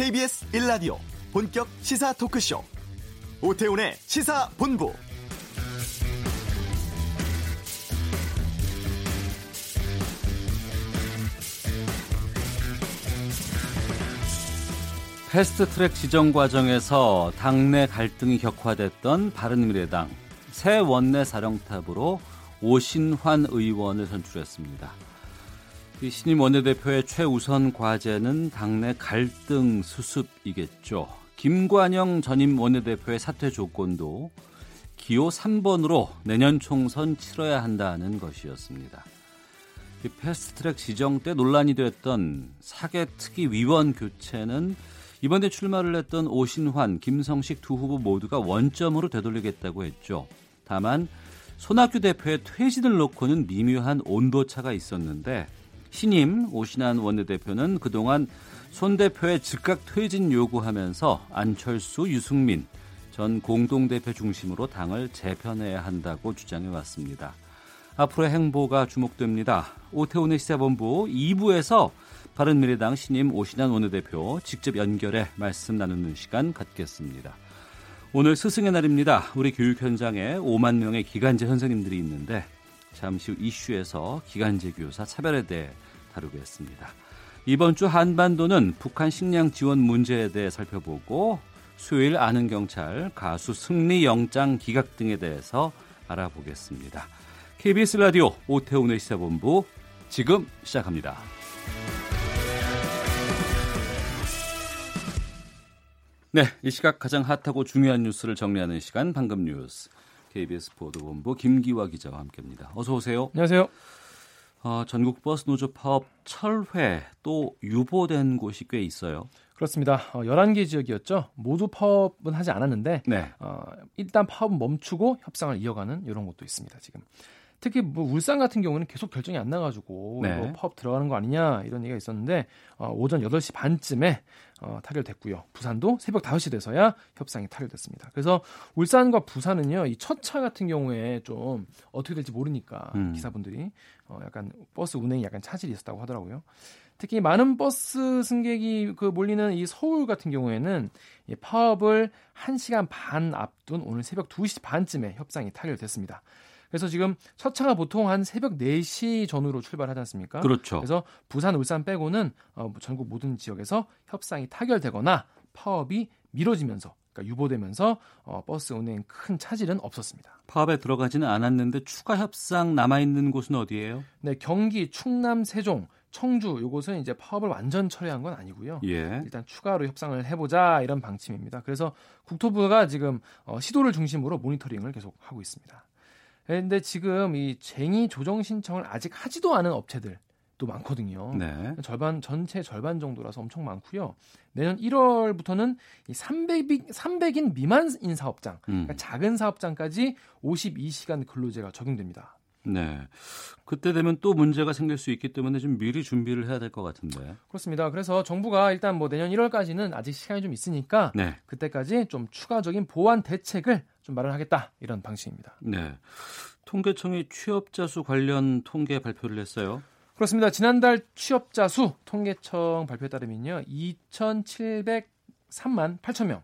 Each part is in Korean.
KBS 1라디오 본격 시사 토크쇼 오태훈의 시사본부 패스트트랙 지정 과정에서 당내 갈등이 격화됐던 바른미래당 새 원내 사령탑으로 오신환 의원을 선출했습니다. 신임 원내대표의 최우선 과제는 당내 갈등 수습이겠죠. 김관영 전임 원내대표의 사퇴 조건도 기호 3번으로 내년 총선 치러야 한다는 것이었습니다. 패스트트랙 지정 때 논란이 됐던 사개특위 위원 교체는 이번에 출마를 했던 오신환, 김성식 두 후보 모두가 원점으로 되돌리겠다고 했죠. 다만 손학규 대표의 퇴진을 놓고는 미묘한 온도차가 있었는데 신임 오신환 원내대표는 그동안 손 대표의 즉각 퇴진 요구하면서 안철수, 유승민 전 공동대표 중심으로 당을 재편해야 한다고 주장해 왔습니다. 앞으로의 행보가 주목됩니다. 오태훈의 시사본부 2부에서 바른미래당 신임 오신환 원내대표 직접 연결해 말씀 나누는 시간 갖겠습니다. 오늘 스승의 날입니다. 우리 교육 현장에 5만 명의 기간제 선생님들이 있는데 잠시 후 이슈에서 기간제 교사 차별에 대해 다루겠습니다. 이번 주 한반도는 북한 식량 지원 문제에 대해 살펴보고 수요일 아는 경찰 가수 승리 영장 기각 등에 대해서 알아보겠습니다. KBS 라디오 오태훈의 시사본부 지금 시작합니다. 네, 이 시각 가장 핫하고 중요한 뉴스를 정리하는 시간 방금 뉴스 KBS 보도본부 김기화 기자와 함께합니다. 어서 오세요. 안녕하세요. 어, 전국 버스 노조 파업 철회 또 유보된 곳이 꽤 있어요. 그렇습니다. 어, 11개 지역이었죠. 모두 파업은 하지 않았는데 네. 어, 일단 파업은 멈추고 협상을 이어가는 이런 곳도 있습니다. 지금 특히 뭐 울산 같은 경우는 계속 결정이 안 나가지고 네. 이거 파업 들어가는 거 아니냐 이런 얘기가 있었는데 어, 오전 8시 반쯤에 어, 타결됐고요. 부산도 새벽 5시 돼서야 협상이 타결됐습니다. 그래서 울산과 부산은요, 이 첫 차 같은 경우에 좀 어떻게 될지 모르니까 음. 기사분들이 어, 약간 버스 운행이 약간 차질이 있었다고 하더라고요. 특히 많은 버스 승객이 그 몰리는 이 서울 같은 경우에는 이 파업을 1시간 반 앞둔 오늘 새벽 2시 반쯤에 협상이 타결됐습니다. 그래서 지금 첫 차가 보통 한 새벽 4시 전후로 출발하지 않습니까? 그렇죠. 그래서 부산, 울산 빼고는 어, 전국 모든 지역에서 협상이 타결되거나 파업이 미뤄지면서 그러니까 유보되면서 어, 버스 운행 큰 차질은 없었습니다. 파업에 들어가지는 않았는데 추가 협상 남아 있는 곳은 어디예요? 네, 경기, 충남, 세종, 청주 요곳은 이제 파업을 완전 철회한 건 아니고요. 예. 일단 추가로 협상을 해보자 이런 방침입니다. 그래서 국토부가 지금 어, 시도를 중심으로 모니터링을 계속 하고 있습니다. 그런데 지금 이 쟁의 조정 신청을 아직 하지도 않은 업체들도 많거든요. 네. 절반 전체 절반 정도라서 엄청 많고요. 내년 1월부터는 이 300인 300인 미만 인 사업장, 음. 그러니까 작은 사업장까지 52시간 근로제가 적용됩니다. 네. 그때 되면 또 문제가 생길 수 있기 때문에 좀 미리 준비를 해야 될 것 같은데. 그렇습니다. 그래서 정부가 일단 뭐 내년 1월까지는 아직 시간이 좀 있으니까 네. 그때까지 좀 추가적인 보완 대책을 좀 마련하겠다 이런 방식입니다. 네. 통계청이 취업자 수 관련 통계 발표를 했어요. 그렇습니다. 지난달 취업자 수 통계청 발표에 따르면요. 2,703만 8천 명.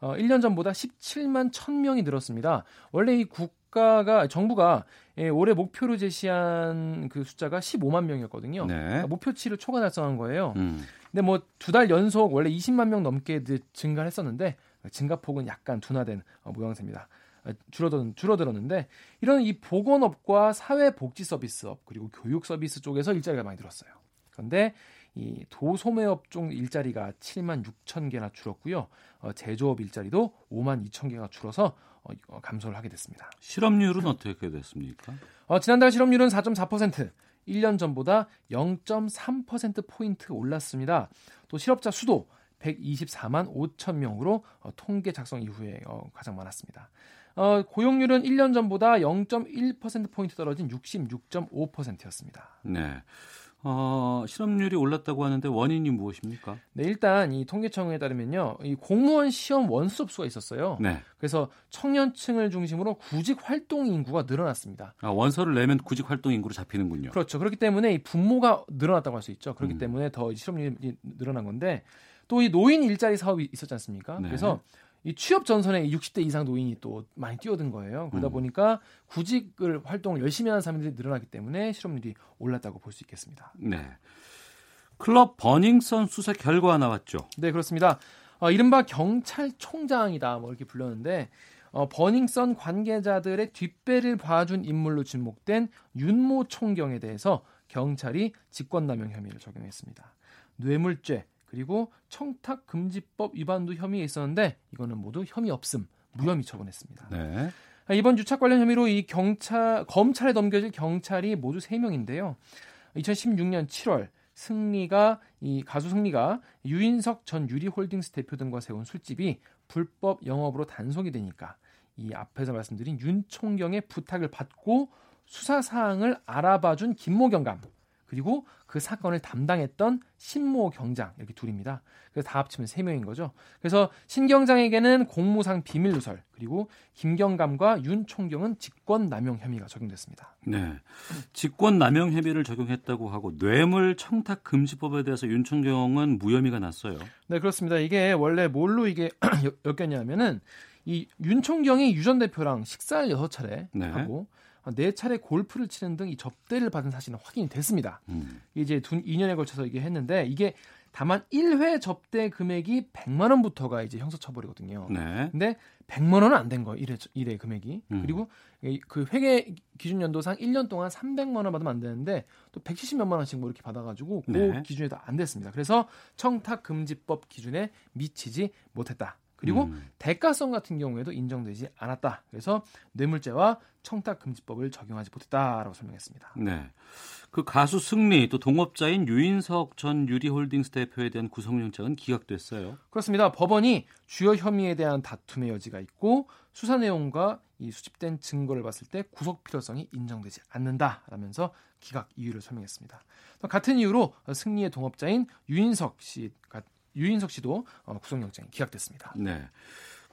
어, 1년 전보다 17만 1,000명이 늘었습니다. 원래 이 국 가가 정부가 예, 올해 목표로 제시한 그 숫자가 15만 명이었거든요. 네. 그러니까 목표치를 초과 달성한 거예요. 음. 근데 뭐 두 달 연속 원래 20만 명 넘게 늘- 증가했었는데 증가폭은 약간 둔화된 어, 모양새입니다. 어, 줄어들, 줄어들었는데 이런 이 보건업과 사회복지 서비스업 그리고 교육 서비스 쪽에서 일자리가 많이 늘었어요. 그런데 이 도소매업 쪽 일자리가 7만 6천 개나 줄었고요. 어, 제조업 일자리도 5만 2천 개가 줄어서 감소를 하게 됐습니다. 실업률은 어떻게 됐습니까? 어, 지난달 실업률은 4.4%, 1년 전보다 0.3% 포인트 올랐습니다. 또 실업자 수도 124만 5천 명으로 어, 통계 작성 이후에 어, 가장 많았습니다. 어, 고용률은 1년 전보다 0.1% 포인트 떨어진 66.5%였습니다. 네. 어, 실업률이 올랐다고 하는데 원인이 무엇입니까? 네, 일단 이 통계청에 따르면요, 이 공무원 시험 원수 접수가 있었어요. 네. 그래서 청년층을 중심으로 구직 활동 인구가 늘어났습니다. 아, 원서를 내면 구직 활동 인구로 잡히는군요. 그렇죠. 그렇기 때문에 이 분모가 늘어났다고 할 수 있죠. 그렇기 음. 때문에 더 실업률이 늘어난 건데 또 이 노인 일자리 사업이 있었지 않습니까? 네. 그래서 이 취업 전선에 60대 이상 노인이 또 많이 뛰어든 거예요. 그러다 음. 보니까 구직을 활동을 열심히 하는 사람들이 늘어나기 때문에 실업률이 올랐다고 볼 수 있겠습니다. 네. 클럽 버닝썬 수사 결과 나왔죠. 네, 그렇습니다. 어, 이른바 경찰총장이다 뭐 이렇게 불렀는데 어, 버닝썬 관계자들의 뒷배를 봐준 인물로 지목된 윤모 총경에 대해서 경찰이 직권남용 혐의를 적용했습니다. 뇌물죄 그리고 청탁 금지법 위반도 혐의에 있었는데 이거는 모두 혐의 없음 무혐의 처분했습니다. 네. 아, 이번 유착 관련 혐의로 이 경찰 검찰에 넘겨질 경찰이 모두 3명인데요. 2016년 7월 승리가 이 가수 승리가 유인석 전 유리홀딩스 대표 등과 세운 술집이 불법 영업으로 단속이 되니까 이 앞에서 말씀드린 윤 총경의 부탁을 받고 수사 사항을 알아봐준 김모 경감 그리고 그 사건을 담당했던 신모 경장 이렇게 둘입니다. 그래서 다 합치면 세 명인 거죠. 그래서 신 경장에게는 공무상 비밀 누설 그리고 김 경감과 윤 총경은 직권 남용 혐의가 적용됐습니다. 네. 직권 남용 혐의를 적용했다고 하고 뇌물 청탁 금지법에 대해서 윤 총경은 무혐의가 났어요. 네 그렇습니다. 이게 원래 뭘로 이게 엮였냐면은 이 윤 총경이 유 전 대표랑 식사를 여섯 차례 네. 하고 네 차례 골프를 치는 등 이 접대를 받은 사실은 확인이 됐습니다. 음. 이제 두 2년에 걸쳐서 이게 했는데 이게 다만 1회 접대 금액이 100만 원부터가 이제 형사 처벌이거든요. 네. 근데 100만 원은 안 된 거예요. 1회, 1회 금액이. 음. 그리고 이- 그 회계 기준 연도상 1년 동안 300만 원 받으면 안 되는데 또 170몇만 원씩 뭐 이렇게 받아 가지고 그 네. 기준에도 안 됐습니다. 그래서 청탁 금지법 기준에 미치지 못했다. 그리고 음. 대가성 같은 경우에도 인정되지 않았다. 그래서 뇌물죄와 청탁금지법을 적용하지 못했다라고 설명했습니다. 네. 그 가수 승리 또 동업자인 유인석 전 유리홀딩스 대표에 대한 구속영장은 기각됐어요. 그렇습니다. 법원이 주요 혐의에 대한 다툼의 여지가 있고 수사 내용과 이 수집된 증거를 봤을 때 구속 필요성이 인정되지 않는다라면서 기각 이유를 설명했습니다. 또 같은 이유로 승리의 동업자인 유인석 씨가 유인석 씨도 어, 구속영장이 기각됐습니다. 네.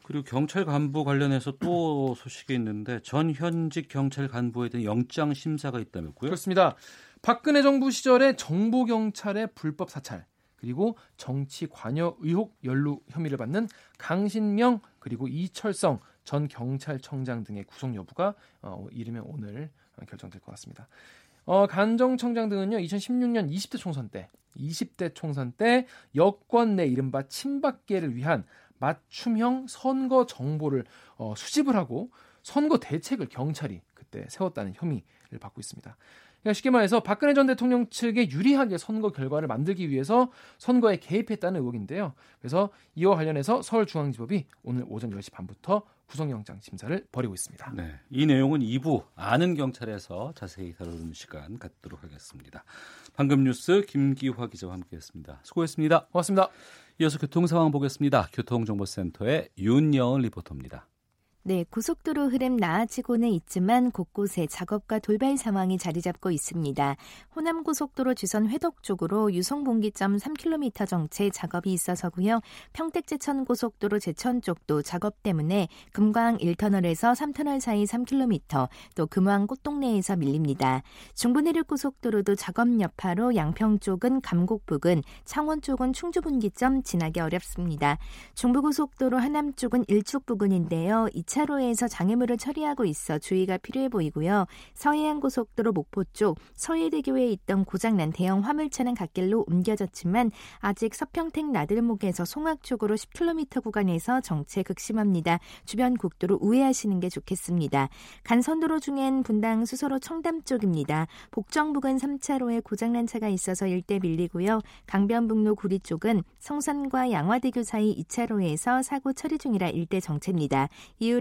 그리고 경찰 간부 관련해서 또 소식이 있는데 전 현직 경찰 간부에 대한 영장 심사가 있다면고요. 그렇습니다. 박근혜 정부 시절에 정보 경찰의 불법 사찰 그리고 정치 관여 의혹 연루 혐의를 받는 강신명 그리고 이철성 전 경찰청장 등의 구속 여부가 어, 이르면 오늘 어, 결정될 것 같습니다. 어, 간정청장 등은요 2016년 20대 총선 때 20대 총선 때 여권 내 이른바 친박계를 위한 맞춤형 선거 정보를 어, 수집을 하고 선거 대책을 경찰이 그때 세웠다는 혐의를 받고 있습니다. 그러니까 쉽게 말해서 박근혜 전 대통령 측에 유리하게 선거 결과를 만들기 위해서 선거에 개입했다는 의혹인데요. 그래서 이와 관련해서 서울중앙지법이 오늘 오전 10시 반부터 구속영장 심사를 벌이고 있습니다. 네. 이 내용은 2부 아는 경찰에서 자세히 다루는 시간 갖도록 하겠습니다. 방금 뉴스 김기화 기자와 함께했습니다. 수고했습니다. 고맙습니다. 이어서 교통 상황 보겠습니다. 교통정보센터의 윤여은 리포터입니다. 네, 고속도로 흐름 나아지고는 있지만 곳곳에 작업과 돌발 상황이 자리 잡고 있습니다. 호남 고속도로 주선 회덕 쪽으로 유성 분기점 3km 정체 작업이 있어서고요. 평택 제천 고속도로 제천 쪽도 작업 때문에 금광 1터널에서 3터널 사이 3km, 또 금왕 꽃동네에서 밀립니다. 중부 내륙 고속도로도 작업 여파로 양평 쪽은 감곡 부근, 창원 쪽은 충주 분기점 지나기 어렵습니다. 중부 고속도로 하남 쪽은 일축 부근인데요. 2차로에서 장애물을 처리하고 있어 주의가 필요해 보이고요. 서해안 고속도로 목포 쪽 서해대교에 있던 고장난 대형 화물차는 갓길로 옮겨졌지만 아직 서평택 나들목에서 송악 쪽으로 10km 구간에서 정체 극심합니다. 주변 국도로 우회하시는 게 좋겠습니다. 간선도로 중엔 분당 수서로 청담 쪽입니다. 복정 부근 3차로에 고장난 차가 있어서 일대 밀리고요. 강변북로 구리 쪽은 성산과 양화대교 사이 2차로에서 사고 처리 중이라 일대 정체입니다. 이후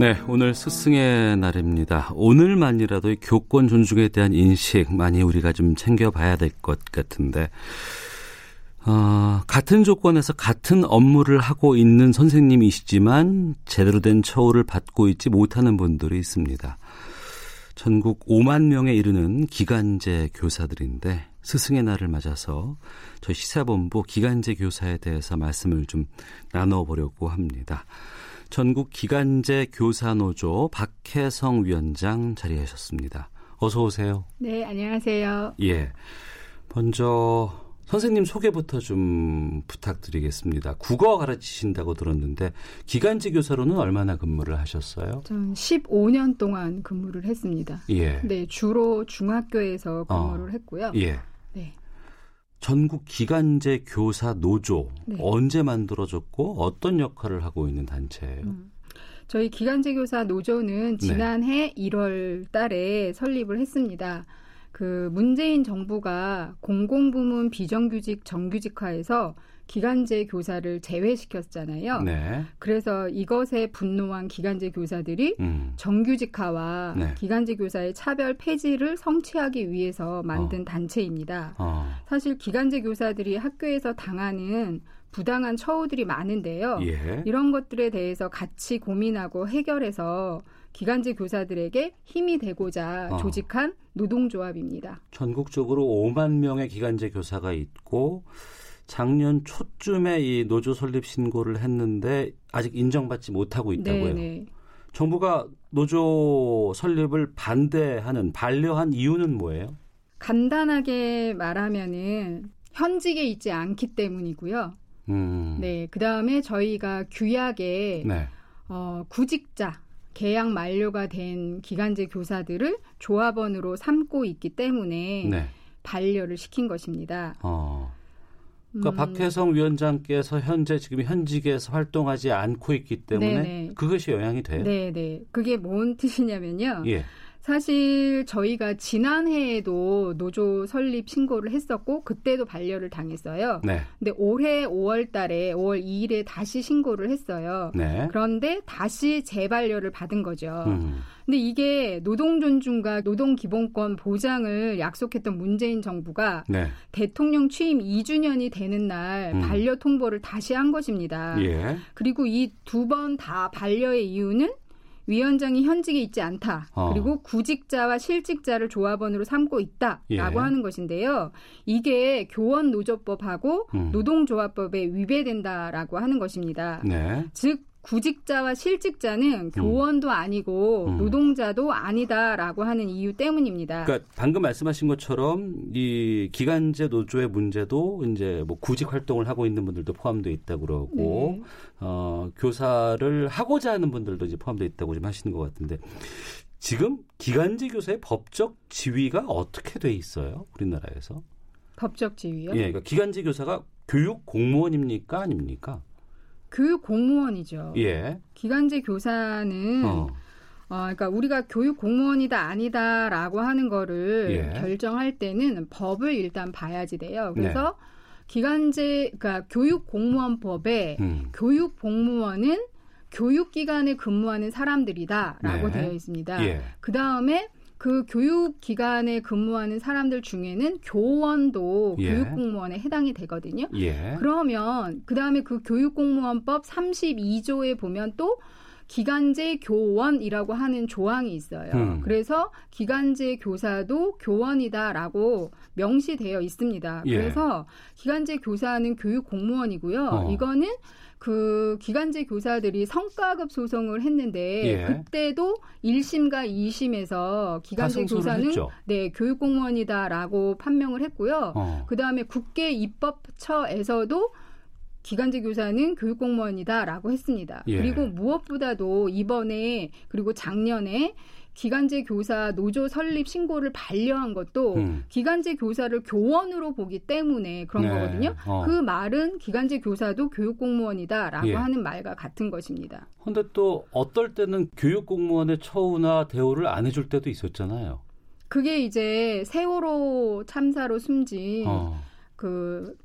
네, 오늘 스승의 날입니다. 오늘만이라도 이 교권 존중에 대한 인식 많이 우리가 좀 챙겨봐야 될 것 같은데 어, 같은 조건에서 같은 업무를 하고 있는 선생님이시지만 제대로 된 처우를 받고 있지 못하는 분들이 있습니다. 전국 5만 명에 이르는 기간제 교사들인데 스승의 날을 맞아서 저희 시사본부 기간제 교사에 대해서 말씀을 좀 나눠보려고 합니다. 전국 기간제 교사노조 박혜성 위원장 자리하셨습니다. 어서 오세요. 네, 안녕하세요. 예. 먼저 선생님 소개부터 좀 부탁드리겠습니다. 국어 가르치신다고 들었는데 기간제 교사로는 얼마나 근무를 하셨어요? 전 15년 동안 근무를 했습니다. 예. 네, 주로 중학교에서 근무를 어. 했고요. 예. 네. 전국 기간제 교사 노조 네. 언제 만들어졌고 어떤 역할을 하고 있는 단체예요? 음. 저희 기간제 교사 노조는 네. 지난해 1월 달에 설립을 했습니다. 그 문재인 정부가 공공부문 비정규직 정규직화해서 기간제 교사를 제외시켰잖아요. 네. 그래서 이것에 분노한 기간제 교사들이 음. 정규직화와 네. 기간제 교사의 차별 폐지를 성취하기 위해서 만든 어. 단체입니다. 어. 사실 기간제 교사들이 학교에서 당하는 부당한 처우들이 많은데요. 예. 이런 것들에 대해서 같이 고민하고 해결해서 기간제 교사들에게 힘이 되고자 어. 조직한 노동조합입니다. 전국적으로 5만 명의 기간제 교사가 있고 작년 초쯤에 이 노조 설립 신고를 했는데 아직 인정받지 못하고 있다고요. 네. 정부가 노조 설립을 반대하는 반려한 이유는 뭐예요? 간단하게 말하면은 현직에 있지 않기 때문이고요. 음. 네, 그 다음에 저희가 규약에 네. 어, 구직자 계약 만료가 된 기간제 교사들을 조합원으로 삼고 있기 때문에 네. 반려를 시킨 것입니다. 어. 그러니까 음, 박혜성 위원장께서 현재 지금 현직에서 활동하지 않고 있기 때문에 네네. 그것이 영향이 돼요. 네, 네. 그게 뭔 뜻이냐면요. 예. 사실 저희가 지난해에도 노조 설립 신고를 했었고 그때도 반려를 당했어요. 네. 근데 올해 5월 달에 5월 2일에 다시 신고를 했어요. 네. 그런데 다시 재반려를 받은 거죠. 음. 근데 이게 노동 존중과 노동 기본권 보장을 약속했던 문재인 정부가 네. 대통령 취임 2주년이 되는 날 음. 반려 통보를 다시 한 것입니다. 예. 그리고 이 두 번 다 반려의 이유는 위원장이 현직에 있지 않다. 어. 그리고 구직자와 실직자를 조합원으로 삼고 있다라고 예. 하는 것인데요. 이게 교원 노조법하고 음. 노동조합법에 위배된다라고 하는 것입니다. 네. 즉 구직자와 실직자는 교원도 아니고 음. 노동자도 아니다라고 하는 이유 때문입니다. 그러니까 방금 말씀하신 것처럼 이 기간제 노조의 문제도 이제 뭐 구직 활동을 하고 있는 분들도 포함되어 있다고 그러고 네. 어, 교사를 하고자 하는 분들도 이제 포함되어 있다고 좀 하시는 것 같은데 지금 기간제 교사의 법적 지위가 어떻게 돼 있어요? 우리나라에서? 법적 지위요? 예, 그러니까 기간제 교사가 교육 공무원입니까 아닙니까? 교육 공무원이죠. 예. 기간제 교사는 어. 어, 그러니까 우리가 교육 공무원이다 아니다라고 하는 거를 예. 결정할 때는 법을 일단 봐야지 돼요. 네. 그래서 기간제 그러니까 교육 공무원법에 음. 교육 공무원은 교육 기관에 근무하는 사람들이다라고 네. 되어 있습니다. 예. 그 다음에 그 교육 기관에 근무하는 사람들 중에는 교원도 예. 교육 공무원에 해당이 되거든요. 예. 그러면 그 다음에 그 교육 공무원법 32조에 보면 또 기간제 교원이라고 하는 조항이 있어요. 음. 그래서 기간제 교사도 교원이다라고 명시되어 있습니다. 예. 그래서 기간제 교사는 교육 공무원이고요. 어. 이거는 그 기간제 교사들이 성과급 소송을 했는데 예. 그때도 1심과 2심에서 다 기간제 교사는 했죠. 네, 교육 공무원이다라고 판명을 했고요. 어. 그다음에 국회 입법처에서도 기간제 교사는 교육 공무원이다라고 했습니다. 예. 그리고 무엇보다도 이번에 그리고 작년에 기간제 교사 노조 설립 신고를 반려한 것도 음. 기간제 교사를 교원으로 보기 때문에 그런 네. 거거든요. 어. 그 말은 기간제 교사도 교육 공무원이다라고 예. 하는 말과 같은 것입니다. 근데 또 어떨 때는 교육 공무원의 처우나 대우를 안 해줄 때도 있었잖아요. 그게 이제 세월호 참사로 숨진 어. 그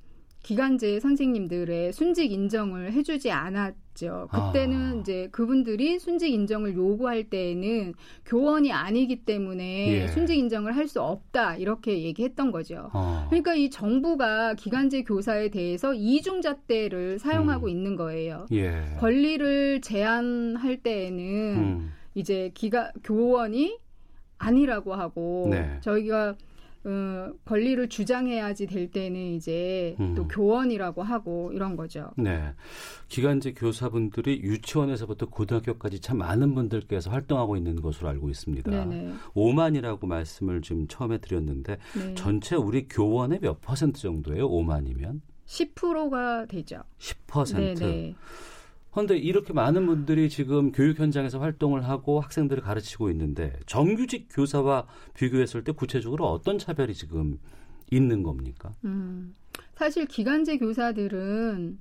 기간제 선생님들의 순직 인정을 해주지 않았죠. 그때는 아. 이제 그분들이 순직 인정을 요구할 때에는 교원이 아니기 때문에 예. 순직 인정을 할 수 없다 이렇게 얘기했던 거죠. 어. 그러니까 이 정부가 기간제 교사에 대해서 이중잣대를 사용하고 음. 있는 거예요. 예. 권리를 제한할 때에는 음. 이제 기가 교원이 아니라고 하고 네. 저희가 어, 권리를 주장해야지 될 때는 이제 음. 또 교원이라고 하고 이런 거죠. 네. 기간제 교사분들이 유치원에서부터 고등학교까지 참 많은 분들께서 활동하고 있는 것으로 알고 있습니다. 네네. 5만이라고 말씀을 지금 처음에 드렸는데 네. 전체 우리 교원의 몇 퍼센트 정도예요? 5만이면? 10%가 되죠. 10%. 네네. 그런데 이렇게 많은 분들이 지금 교육 현장에서 활동을 하고 학생들을 가르치고 있는데 정규직 교사와 비교했을 때 구체적으로 어떤 차별이 지금 있는 겁니까? 음. 사실 기간제 교사들은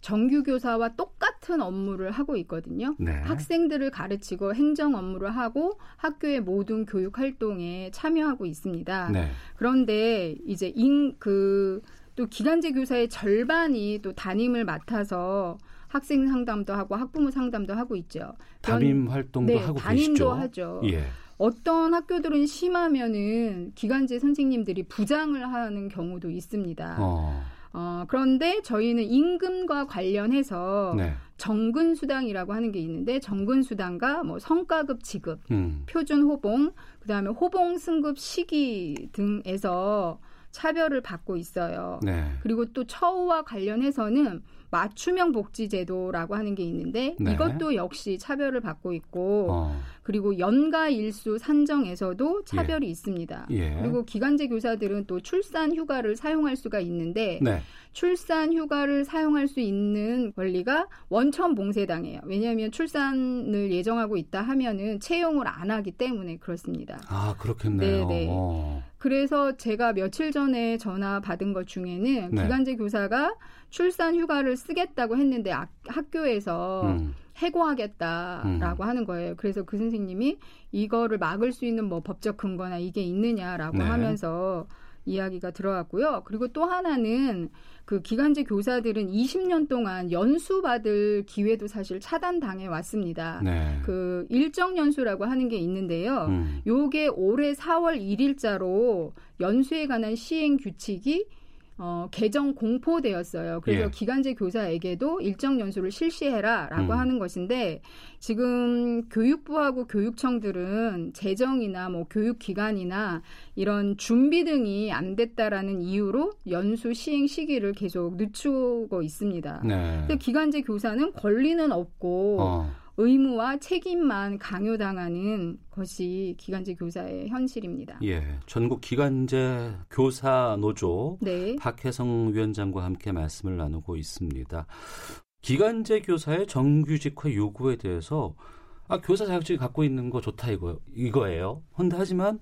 정규 교사와 똑같은 업무를 하고 있거든요. 네. 학생들을 가르치고 행정 업무를 하고 학교의 모든 교육 활동에 참여하고 있습니다. 네. 그런데 이제 인 그 또 기간제 교사의 절반이 또 담임을 맡아서 학생 상담도 하고 학부모 상담도 하고 있죠. 담임 활동도 네, 하고 담임도 계시죠? 하죠. 예. 어떤 학교들은 심하면은 기간제 선생님들이 부장을 하는 경우도 있습니다. 어. 어. 그런데 저희는 임금과 관련해서 네. 정근 수당이라고 하는 게 있는데 정근 수당과 뭐 성과급 지급, 음. 표준 호봉, 그다음에 호봉 승급 시기 등에서 차별을 받고 있어요. 네. 그리고 또 처우와 관련해서는 맞춤형 복지제도라고 하는 게 있는데 네. 이것도 역시 차별을 받고 있고 어. 그리고 연가 일수 산정에서도 차별이 있습니다. 예. 그리고 기간제 교사들은 또 출산 휴가를 사용할 수가 있는데 네. 출산 휴가를 사용할 수 있는 권리가 원천 봉쇄당해요. 왜냐하면 출산을 예정하고 있다 하면은 채용을 안 하기 때문에 그렇습니다. 아, 그렇겠네요. 네, 네. 어. 그래서 제가 며칠 전에 전화 받은 것 중에는 네. 기간제 교사가 출산 휴가를 쓰겠다고 했는데 학- 학교에서 음. 해고하겠다라고 하는 거예요. 그래서 그 선생님이 이거를 막을 수 있는 뭐 법적 근거나 이게 있느냐라고 네. 하면서 이야기가 들어왔고요. 그리고 또 하나는 그 기간제 교사들은 20년 동안 연수 받을 기회도 사실 차단당해 왔습니다. 네. 그 일정 연수라고 하는 게 있는데요. 음. 요게 올해 4월 1일자로 연수에 관한 시행 규칙이 어, 개정 공포되었어요. 그래서 예. 기간제 교사에게도 일정 연수를 실시해라라고 음. 하는 것인데 지금 교육부하고 교육청들은 재정이나 뭐 교육기관이나 이런 준비 등이 안 됐다라는 이유로 연수 시행 시기를 계속 늦추고 있습니다. 네. 근데 기간제 교사는 권리는 없고 어. 의무와 책임만 강요당하는 것이 기간제 교사의 현실입니다. 예. 전국 기간제 교사 노조 네. 박혜성 위원장과 함께 말씀을 나누고 있습니다. 기간제 교사의 정규직화 요구에 대해서 아, 교사 자격증 갖고 있는 거 좋다 이거 이거예요. 근데 하지만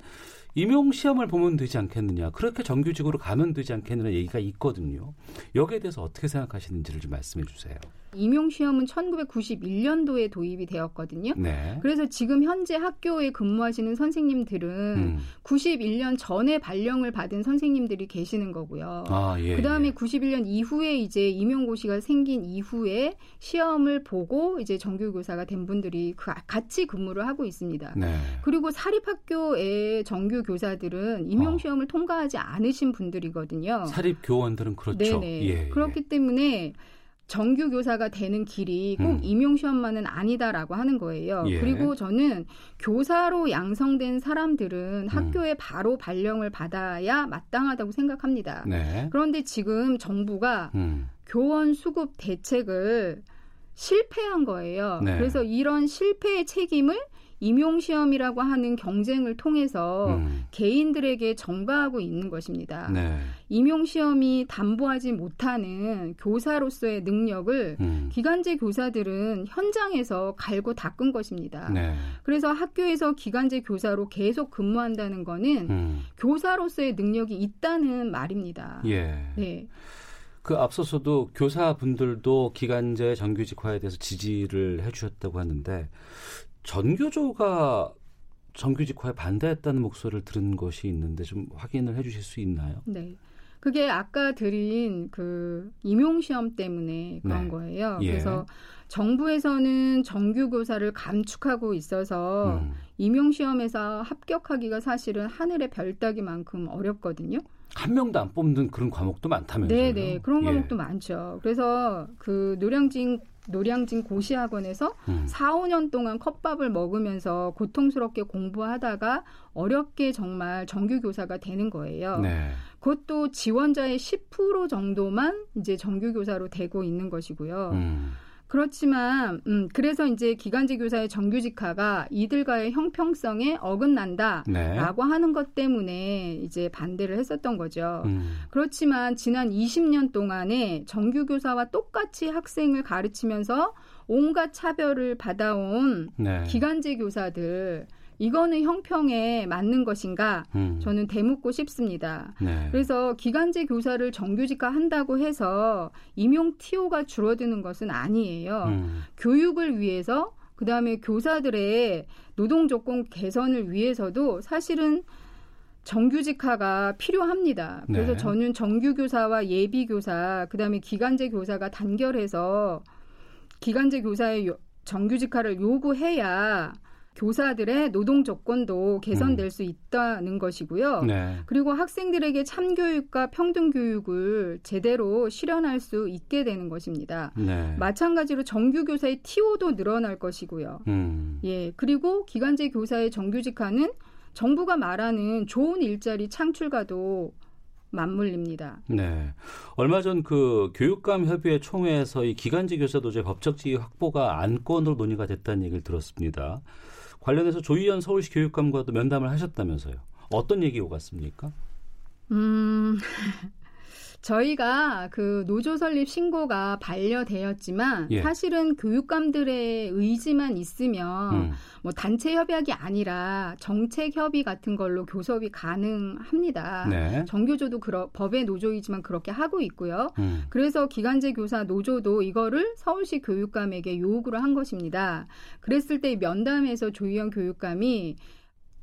임용 시험을 보면 되지 않겠느냐. 그렇게 정규직으로 가면 되지 않겠느냐 얘기가 있거든요. 여기에 대해서 어떻게 생각하시는지를 좀 말씀해 주세요. 임용 시험은 1991년도에 도입이 되었거든요. 네. 그래서 지금 현재 학교에 근무하시는 선생님들은 음. 91년 전에 발령을 받은 선생님들이 계시는 거고요. 아, 예. 그다음에 예. 91년 이후에 이제 임용고시가 생긴 이후에 시험을 보고 이제 정규교사가 된 분들이 그 같이 근무를 하고 있습니다. 네. 그리고 사립학교의 정규 교사들은 임용 어. 시험을 통과하지 않으신 분들이거든요. 사립 교원들은 그렇죠. 네네. 예, 그렇기 때문에 정규 교사가 되는 길이 꼭 음. 임용 시험만은 아니다라고 하는 거예요. 예. 그리고 저는 교사로 양성된 음. 사람들은 학교에 바로 발령을 받아야 마땅하다고 생각합니다. 네. 그런데 지금 정부가 음. 교원 수급 대책을 실패한 거예요. 네. 그래서 이런 실패의 책임을 임용 시험이라고 하는 경쟁을 통해서 음. 개인들에게 전가하고 있는 것입니다. 네. 임용 시험이 담보하지 못하는 교사로서의 능력을 음. 기간제 교사들은 현장에서 갈고 닦은 것입니다. 네. 그래서 학교에서 기간제 교사로 계속 근무한다는 거는 음. 교사로서의 능력이 있다는 말입니다. 예. 네. 그 앞서서도 교사분들도 기간제 정규직화에 대해서 지지를 해주셨다고 하는데 전교조가 정규직화에 반대했다는 목소리를 들은 것이 있는데 좀 확인을 해주실 수 있나요? 네. 그게 아까 드린 그 임용 시험 때문에 그런 네. 거예요. 예. 그래서 정부에서는 정규 교사를 감축하고 있어서 음. 임용 시험에서 합격하기가 사실은 하늘의 별 따기만큼 어렵거든요. 한 명도 안 뽑는 그런 과목도 많다면서요? 네, 네. 그런 예. 과목도 많죠. 그래서 그 노량진 노량진 고시학원에서 음. 4, 5년 동안 컵밥을 먹으면서 고통스럽게 공부하다가 어렵게 정말 정규 교사가 되는 거예요. 네. 그것도 지원자의 10% 정도만 이제 정규 교사로 되고 있는 것이고요. 음. 그렇지만 음 그래서 이제 기간제 교사의 정규직화가 이들과의 형평성에 어긋난다라고 네. 하는 것 때문에 이제 반대를 했었던 거죠. 음. 그렇지만 지난 20년 동안에 정규 교사와 똑같이 학생을 가르치면서 온갖 차별을 받아온 네. 기간제 교사들 이거는 형평에 맞는 것인가? 음. 저는 되묻고 싶습니다. 네. 그래서 기간제 교사를 정규직화 한다고 해서 임용 TO가 줄어드는 것은 아니에요. 음. 교육을 위해서 그 다음에 교사들의 노동 조건 개선을 위해서도 사실은 정규직화가 필요합니다. 그래서 네. 저는 정규 교사와 예비 교사 그다음에 기간제 교사가 단결해서 기간제 교사의 요- 정규직화를 요구해야 교사들의 노동 조건도 개선될 수 있다는 것이고요. 음. 네. 그리고 학생들에게 참교육과 평등 교육을 제대로 실현할 수 있게 되는 것입니다. 네. 마찬가지로 정규 교사의 TO도 늘어날 것이고요. 음. 예, 그리고 기간제 교사의 정규직화는 정부가 말하는 좋은 일자리 창출과도 맞물립니다. 네. 얼마 전 그 교육감 협의회 총회에서 이 기간제 교사 노조의 법적 지위 확보가 안건으로 논의가 됐다는 얘기를 들었습니다. 관련해서 조희연 서울시 교육감과도 면담을 하셨다면서요. 어떤 얘기 오갔습니까? 음, 저희가 그 노조 설립 신고가 반려되었지만 예. 사실은 교육감들의 의지만 있으면 음. 뭐 단체 협약이 아니라 정책 협의 같은 걸로 교섭이 가능합니다. 네. 정교조도 그러, 법의 노조이지만 그렇게 하고 있고요. 음. 그래서 기간제 교사 노조도 이거를 서울시 교육감에게 요구를 한 것입니다. 그랬을 때 면담에서 조희연 교육감이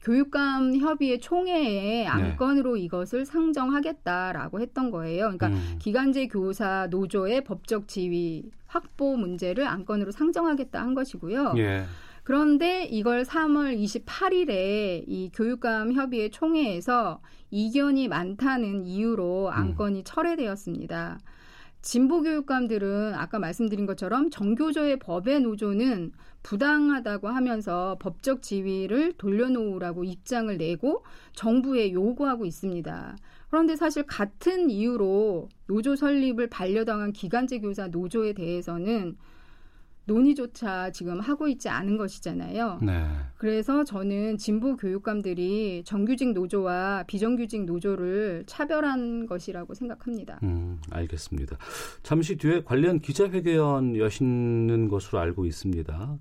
교육감 협의회 총회에 안건으로 이것을 상정하겠다라고 했던 거예요. 그러니까 음. 기간제 교사 노조의 법적 지위 확보 문제를 안건으로 상정하겠다 한 것이고요. 예. 그런데 이걸 3월 28일에 이 교육감 협의회 총회에서 이견이 많다는 이유로 안건이 철회되었습니다. 진보 교육감들은 아까 말씀드린 것처럼 정교조의 법의 노조는 부당하다고 하면서 법적 지위를 돌려놓으라고 입장을 내고 정부에 요구하고 있습니다. 그런데 사실 같은 이유로 노조 설립을 반려당한 기간제 교사 노조에 대해서는 논의조차 지금 하고 있지 않은 것이잖아요. 네. 그래서 저는 진보 교육감들이 정규직 노조와 비정규직 노조를 차별한 것이라고 생각합니다. 음, 알겠습니다. 잠시 뒤에 관련 기자회견 여시는 것으로 알고 있습니다.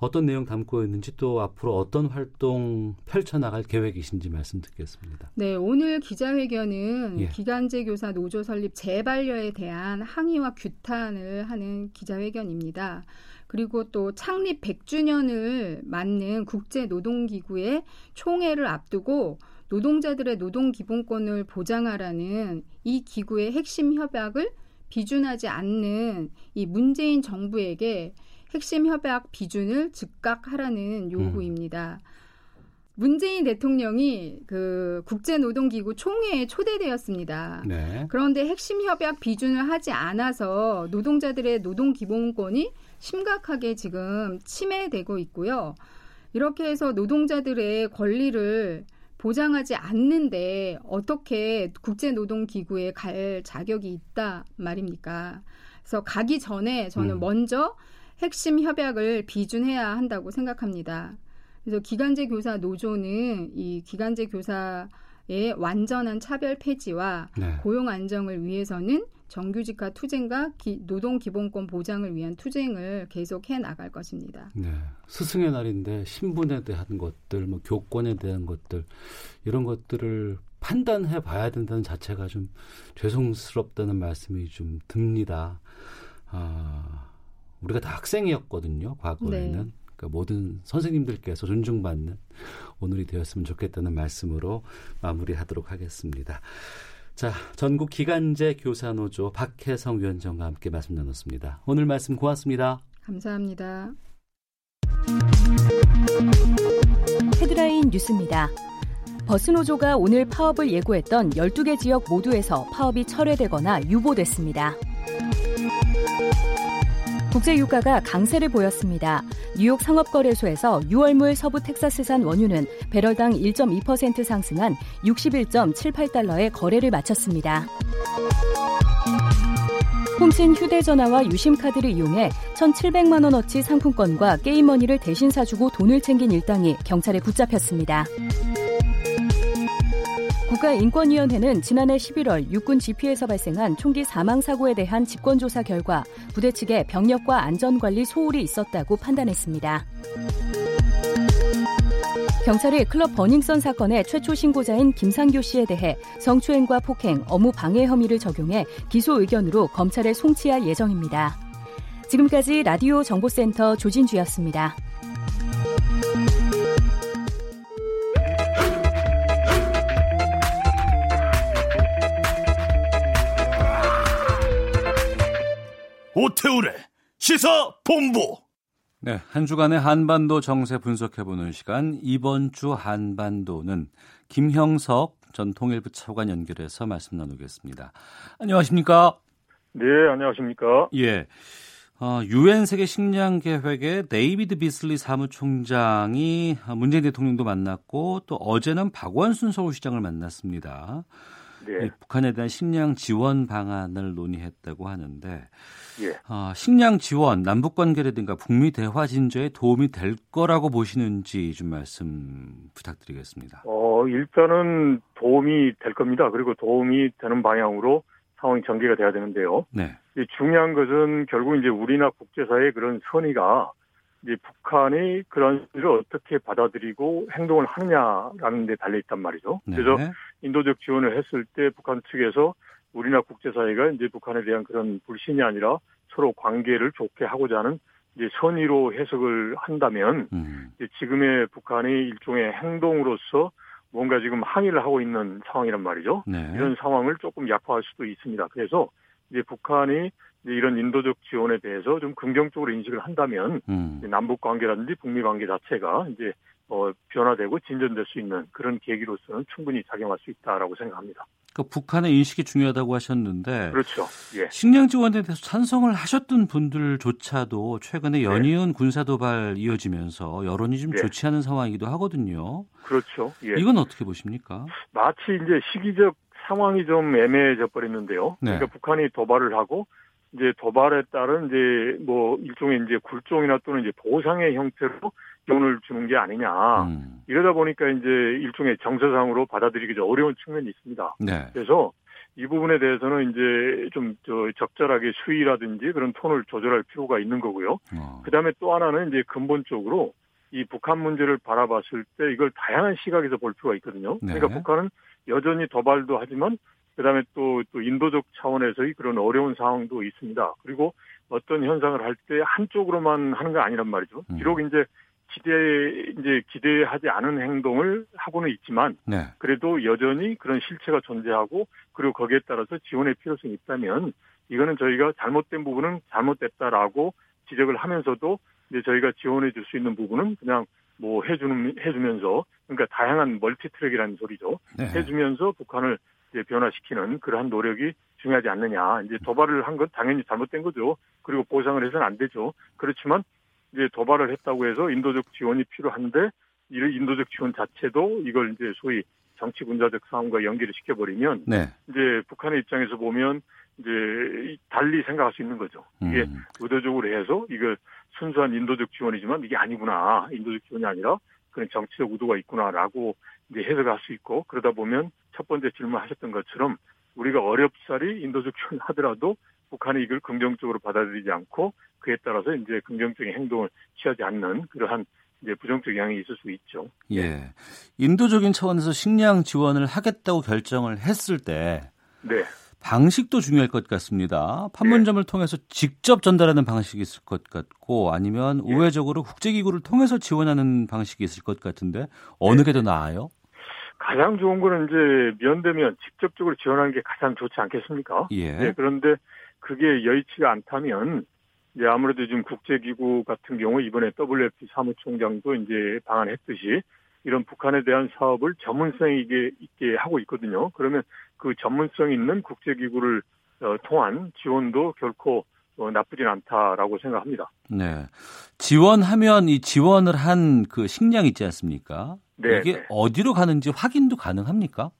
어떤 내용 담고 있는지 또 앞으로 어떤 활동 펼쳐나갈 계획이신지 말씀 듣겠습니다. 네, 오늘 기자회견은 예. 기간제 교사 노조 설립 재반려에 대한 항의와 규탄을 하는 기자회견입니다. 그리고 또 창립 100주년을 맞는 국제 노동기구의 총회를 앞두고 노동자들의 노동 기본권을 보장하라는 이 기구의 핵심 협약을 비준하지 않는 이 문재인 정부에게 핵심 협약 비준을 즉각 하라는 요구입니다. 문재인 대통령이 그 국제노동기구 총회에 초대되었습니다. 네. 그런데 핵심 협약 비준을 하지 않아서 노동자들의 노동 기본권이 심각하게 지금 침해되고 있고요. 이렇게 해서 노동자들의 권리를 보장하지 않는데 어떻게 국제노동기구에 갈 자격이 있다 말입니까? 그래서 가기 전에 저는 음. 먼저 핵심 협약을 비준해야 한다고 생각합니다. 그래서 기간제 교사 노조는 이 기간제 교사의 완전한 차별 폐지와 네. 고용 안정을 위해서는 정규직화 투쟁과 기- 노동 기본권 보장을 위한 투쟁을 계속해 나갈 것입니다. 네. 스승의 날인데 신분에 대한 것들, 뭐 교권에 대한 것들 이런 것들을 판단해 봐야 된다는 자체가 좀 죄송스럽다는 말씀이 좀 듭니다. 아, 우리가 다 학생이었거든요, 과거에는. 네. 그러니까 모든 선생님들께서 존중받는 오늘이 되었으면 좋겠다는 말씀으로 마무리하도록 하겠습니다. 자, 전국 기간제 교사노조 박혜성 위원장과 함께 말씀 나눴습니다. 오늘 말씀 고맙습니다. 감사합니다. 헤드라인 뉴스입니다. 버스노조가 오늘 파업을 예고했던 12개 지역 모두에서 파업이 철회되거나 유보됐습니다. 국제 유가가 강세를 보였습니다. 뉴욕 상업거래소에서 6월물 서부 텍사스산 원유는 배럴당 1.2% 상승한 61.78달러에 거래를 마쳤습니다. 훔친 휴대전화와 유심카드를 이용해 1,700만 원어치 상품권과 게임머니를 대신 사주고 돈을 챙긴 일당이 경찰에 붙잡혔습니다. 국가인권위원회는 지난해 11월 육군 지피에서 발생한 총기 사망 사고에 대한 직권조사 결과 부대 측에 병력과 안전관리 소홀이 있었다고 판단했습니다. 경찰이 클럽 버닝썬 사건의 최초 신고자인 김상교 씨에 대해 성추행과 폭행, 업무 방해 혐의를 적용해 기소 의견으로 검찰에 송치할 예정입니다. 지금까지 라디오 정보센터 조진주였습니다. 오태우래 시사 본부. 네, 한 주간의 한반도 정세 분석해보는 시간 이번 주 한반도는 김형석 전 통일부 차관 연결해서 말씀 나누겠습니다. 안녕하십니까? 네, 안녕하십니까? 예. 어, 유엔 세계 식량 계획의 데이비드 비슬리 사무총장이 문재인 대통령도 만났고 또 어제는 박원순 서울시장을 만났습니다. 네. 북한에 대한 식량 지원 방안을 논의했다고 하는데 예. 어, 식량 지원, 남북 관계라든가 북미 대화 진전에 도움이 될 거라고 보시는지 좀 말씀 부탁드리겠습니다. 어, 일단은 도움이 될 겁니다. 그리고 도움이 되는 방향으로 상황이 전개가 돼야 되는데요. 네. 중요한 것은 결국 이제 우리나 국제사회의 그런 선의가 이제 북한이 그런 일을 어떻게 받아들이고 행동을 하느냐라는 데 달려 있단 말이죠. 네. 그래서 인도적 지원을 했을 때 북한 측에서 우리나 국제사회가 이제 북한에 대한 그런 불신이 아니라 서로 관계를 좋게 하고자 하는 이제 선의로 해석을 한다면 음. 지금의 북한이 일종의 행동으로서 뭔가 지금 항의를 하고 있는 상황이란 말이죠. 네. 이런 상황을 조금 약화할 수도 있습니다. 그래서 이제 북한이 이제 이런 인도적 지원에 대해서 좀 긍정적으로 인식을 한다면 음. 남북 관계라든지 북미 관계 자체가 이제 어, 변화되고 진전될 수 있는 그런 계기로서는 충분히 작용할 수 있다라고 생각합니다. 그 북한의 인식이 중요하다고 하셨는데 그렇죠. 예. 식량 지원에 대해서 찬성을 하셨던 분들조차도 최근에 네. 연이은 네. 군사 도발 이어지면서 여론이 좀 예. 좋지 않은 상황이기도 하거든요. 그렇죠. 예. 이건 어떻게 보십니까? 마치 이제 시기적 상황이 좀 애매해져 버렸는데요. 네. 그러니까 북한이 도발을 하고 이제 도발에 따른 이제 뭐 일종의 이제 굴종이나 또는 이제 보상의 형태로 돈을 주는 게 아니냐. 음. 이러다 보니까 이제 일종의 정서상으로 받아들이기 좀 어려운 측면이 있습니다. 네. 그래서 이 부분에 대해서는 이제 좀 저 적절하게 수위라든지 그런 톤을 조절할 필요가 있는 거고요. 어. 그 다음에 또 하나는 이제 근본적으로 이 북한 문제를 바라봤을 때 이걸 다양한 시각에서 볼 필요가 있거든요. 네. 그러니까 북한은 여전히 도발도 하지만 그다음에 또, 또 인도적 차원에서의 그런 어려운 상황도 있습니다. 그리고 어떤 현상을 할 때 한쪽으로만 하는 게 아니란 말이죠. 음. 비록 이제 기대 이제 기대하지 않은 행동을 하고는 있지만 네. 그래도 여전히 그런 실체가 존재하고 그리고 거기에 따라서 지원의 필요성이 있다면 이거는 저희가 잘못된 부분은 잘못됐다라고 지적을 하면서도 이제 저희가 지원해 줄 수 있는 부분은 그냥 뭐 해주는 해주면서 그러니까 다양한 멀티트랙이라는 소리죠. 네. 해주면서 북한을 이제 변화시키는 그러한 노력이 중요하지 않느냐. 이제 도발을 한 건 당연히 잘못된 거죠. 그리고 보상을 해서는 안 되죠. 그렇지만 이제 도발을 했다고 해서 인도적 지원이 필요한데 이런 인도적 지원 자체도 이걸 이제 소위 정치 군사적 상황과 연계를 시켜버리면 네. 이제 북한의 입장에서 보면 이제 달리 생각할 수 있는 거죠. 이게 음. 의도적으로 해서 이거 순수한 인도적 지원이지만 이게 아니구나. 인도적 지원이 아니라 그런 정치적 의도가 있구나라고 이제 해석할 수 있고 그러다 보면 첫 번째 질문하셨던 것처럼 우리가 어렵사리 인도적 지원 하더라도 북한이 이걸 긍정적으로 받아들이지 않고 그에 따라서 이제 긍정적인 행동을 취하지 않는 그러한 이제 부정적 영향이 있을 수 있죠. 예. 인도적인 차원에서 식량 지원을 하겠다고 결정을 했을 때 네. 방식도 중요할 것 같습니다. 판문점을 네. 통해서 직접 전달하는 방식이 있을 것 같고 아니면 네. 우회적으로 국제기구를 통해서 지원하는 방식이 있을 것 같은데 어느 네. 게더 나아요? 가장 좋은 거는 이제 면대면 직접적으로 지원하는 게 가장 좋지 않겠습니까? 예. 네, 그런데 그게 여의치가 않다면 이제 아무래도 지금 국제기구 같은 경우 이번에 WFP 사무총장도 이제 방한했듯이 이런 북한에 대한 사업을 전문성 있게, 있게 하고 있거든요. 그러면 그 전문성 있는 국제기구를 어, 통한 지원도 결코 어, 나쁘진 않다라고 생각합니다. 네. 지원하면 이 지원을 한 그 식량 있지 않습니까? 네. 이게 네. 어디로 가는지 확인도 가능합니까?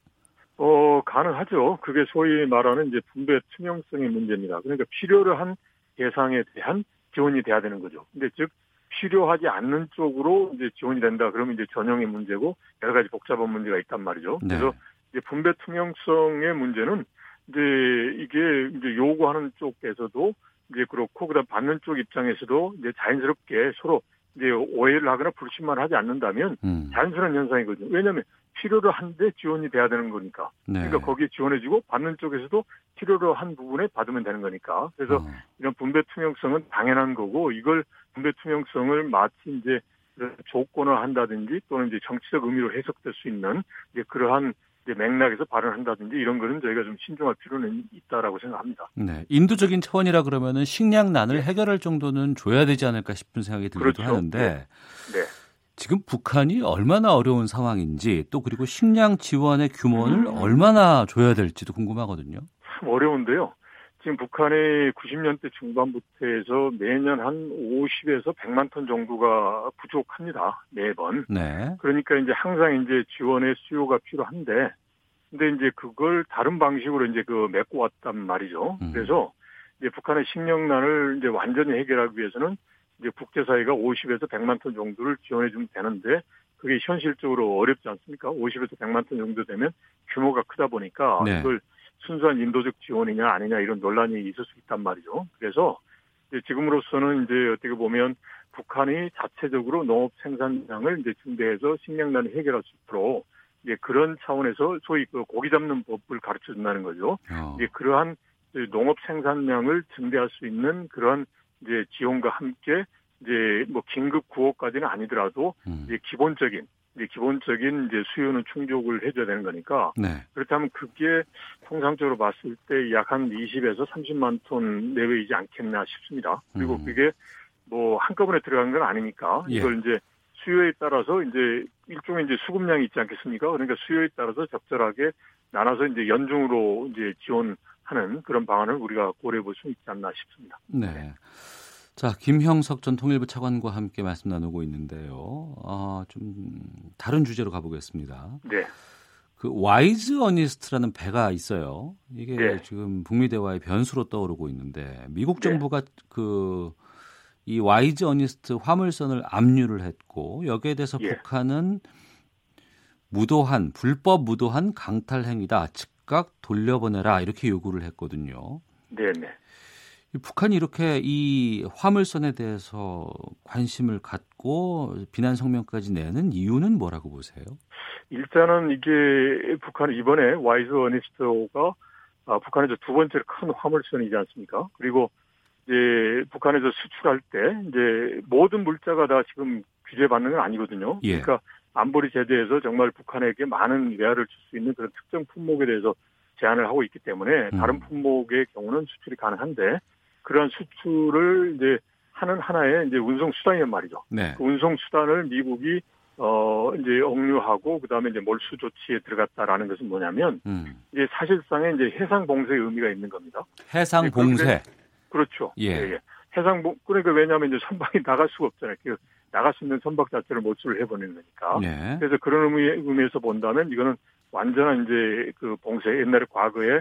어, 가능하죠. 그게 소위 말하는 이제 분배 투명성의 문제입니다. 그러니까 필요로 한 대상에 대한 지원이 돼야 되는 거죠. 근데 즉, 필요하지 않는 쪽으로 이제 지원이 된다. 그러면 이제 전형의 문제고 여러 가지 복잡한 문제가 있단 말이죠. 네. 그래서 이제 분배 투명성의 문제는 이제 이게 이제 요구하는 쪽에서도 이제 그렇고 그다음 받는 쪽 입장에서도 이제 자연스럽게 서로 이제 오해를 하거나 불신만 하지 않는다면 음. 자연스러운 현상이거든요. 왜냐하면 필요로 한데 지원이 돼야 되는 거니까. 네. 그러니까 거기에 지원해주고 받는 쪽에서도 필요로 한 부분에 받으면 되는 거니까. 그래서 어. 이런 분배 투명성은 당연한 거고 이걸 분배 투명성을 마치 이제 조건을 한다든지 또는 이제 정치적 의미로 해석될 수 있는 이제 그러한 맥락에서 발언한다든지 이런 거는 저희가 좀 신중할 필요는 있다라고 생각합니다. 네. 인도적인 차원이라 그러면은 식량난을 해결할 정도는 줘야 되지 않을까 싶은 생각이 들기도 그렇죠. 하는데 네. 지금 북한이 얼마나 어려운 상황인지 또 그리고 식량 지원의 규모를 음. 얼마나 줘야 될지도 궁금하거든요. 참 어려운데요. 지금 북한이 90년대 중반부터 해서 매년 한 50에서 100만 톤 정도가 부족합니다. 매번. 네. 그러니까 이제 항상 이제 지원의 수요가 필요한데, 근데 이제 그걸 다른 방식으로 이제 그 메꿔 왔단 말이죠. 음. 그래서 이제 북한의 식량난을 이제 완전히 해결하기 위해서는 이제 국제사회가 50에서 100만 톤 정도를 지원해 주면 되는데, 그게 현실적으로 어렵지 않습니까? 50에서 100만 톤 정도 되면 규모가 크다 보니까 네. 이걸 순수한 인도적 지원이냐 아니냐 이런 논란이 있을 수 있단 말이죠. 그래서 지금으로서는 이제 어떻게 보면 북한이 자체적으로 농업 생산량을 이제 증대해서 식량난을 해결할 수 있도록 이제 그런 차원에서 소위 그 고기 잡는 법을 가르쳐 준다는 거죠. 어. 이제 그러한 농업 생산량을 증대할 수 있는 그런 이제 지원과 함께 이제 뭐 긴급 구호까지는 아니더라도 음. 이제 기본적인 이제 기본적인 이제 수요는 충족을 해줘야 되는 거니까 네. 그렇다면 그게 통상적으로 봤을 때 약 한 20에서 30만 톤 내외이지 않겠나 싶습니다. 그리고 음. 그게 뭐 한꺼번에 들어간 건 아니니까 예. 이걸 이제 수요에 따라서 이제 일종의 이제 수급량이 있지 않겠습니까? 그러니까 수요에 따라서 적절하게 나눠서 이제 연중으로 이제 지원하는 그런 방안을 우리가 고려해 볼 수 있지 않나 싶습니다. 네. 자, 김형석 전 통일부 차관과 함께 말씀 나누고 있는데요. 아, 좀 다른 주제로 가보겠습니다. 네. 그 와이즈 어니스트라는 배가 있어요. 이게 네. 지금 북미 대화의 변수로 떠오르고 있는데 미국 네. 정부가 그이 와이즈 어니스트 화물선을 압류를 했고 여기에 대해서 예. 북한은 무도한 불법 무도한 강탈 행위다. 즉각 돌려보내라 이렇게 요구를 했거든요. 네, 네. 이 북한이 이렇게 이 화물선에 대해서 관심을 갖고 비난 성명까지 내는 이유는 뭐라고 보세요? 일단은 이게 북한 이번에 와이즈 어니스트가 아, 북한에서 두 번째로 큰 화물선이지 않습니까? 그리고 이제 북한에서 수출할 때 이제 모든 물자가 다 지금 규제받는 건 아니거든요. 예. 그러니까 안보리 제재에서 정말 북한에게 많은 위안을 줄수 있는 그런 특정 품목에 대해서 제한을 하고 있기 때문에 음. 다른 품목의 경우는 수출이 가능한데 그러한 수출을 이제 하는 하나의 이제 운송 수단이란 말이죠. 네. 그 운송 수단을 미국이 어 이제 억류하고 그다음에 이제 몰수 조치에 들어갔다라는 것은 뭐냐면 음. 이제 사실상의 이제 해상 봉쇄의 의미가 있는 겁니다. 해상 네, 봉쇄. 그렇죠. 예. 해상 봉 그러니까 왜냐하면 이제 선박이 나갈 수가 없잖아요. 그 나갈 수 있는 선박 자체를 몰수를 해버리는 거니까. 네. 그래서 그런 의미, 의미에서 본다면 이거는 완전한 이제 그 봉쇄 옛날에 과거에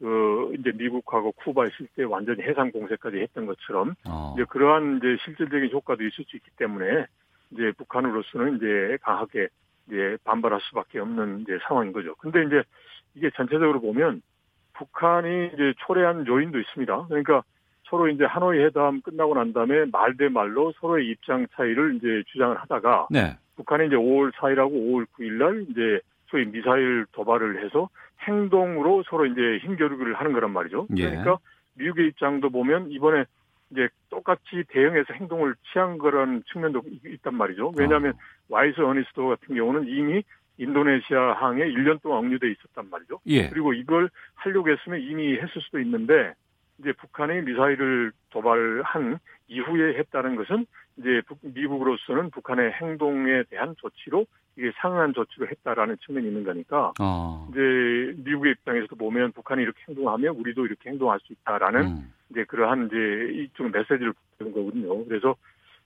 그 이제 미국하고 쿠바 있을 때 완전히 해상 봉쇄까지 했던 것처럼 어. 이제 그러한 이제 실질적인 효과도 있을 수 있기 때문에 이제 북한으로서는 이제 강하게 이제 반발할 수밖에 없는 이제 상황인 거죠. 근데 이제 이게 전체적으로 보면 북한이 이제 초래한 요인도 있습니다. 그러니까 서로 이제 하노이 회담 끝나고 난 다음에 말 대 말로 서로의 입장 차이를 이제 주장을 하다가 네. 북한이 이제 5월 4일하고 5월 9일 날 이제 소위 미사일 도발을 해서 행동으로 서로 이제 힘겨루기를 하는 거란 말이죠. 예. 그러니까 미국의 입장도 보면 이번에 이제 똑같이 대응해서 행동을 취한 거라는 측면도 있- 있단 말이죠. 왜냐하면 어. 와이스 어니스트 같은 경우는 이미 인도네시아 항에 1년 동안 억류돼 있었단 말이죠. 예. 그리고 이걸 하려고 했으면 이미 했을 수도 있는데 이제 북한이 미사일을 도발한 이후에 했다는 것은 이제 미국으로서는 북한의 행동에 대한 조치로 이게 상응한 조치로 했다라는 측면이 있는 거니까 어. 이제 미국의 입장에서도 보면 북한이 이렇게 행동하면 우리도 이렇게 행동할 수 있다라는 음. 이제 그러한 이제 이쪽 메시지를 보는 거거든요. 그래서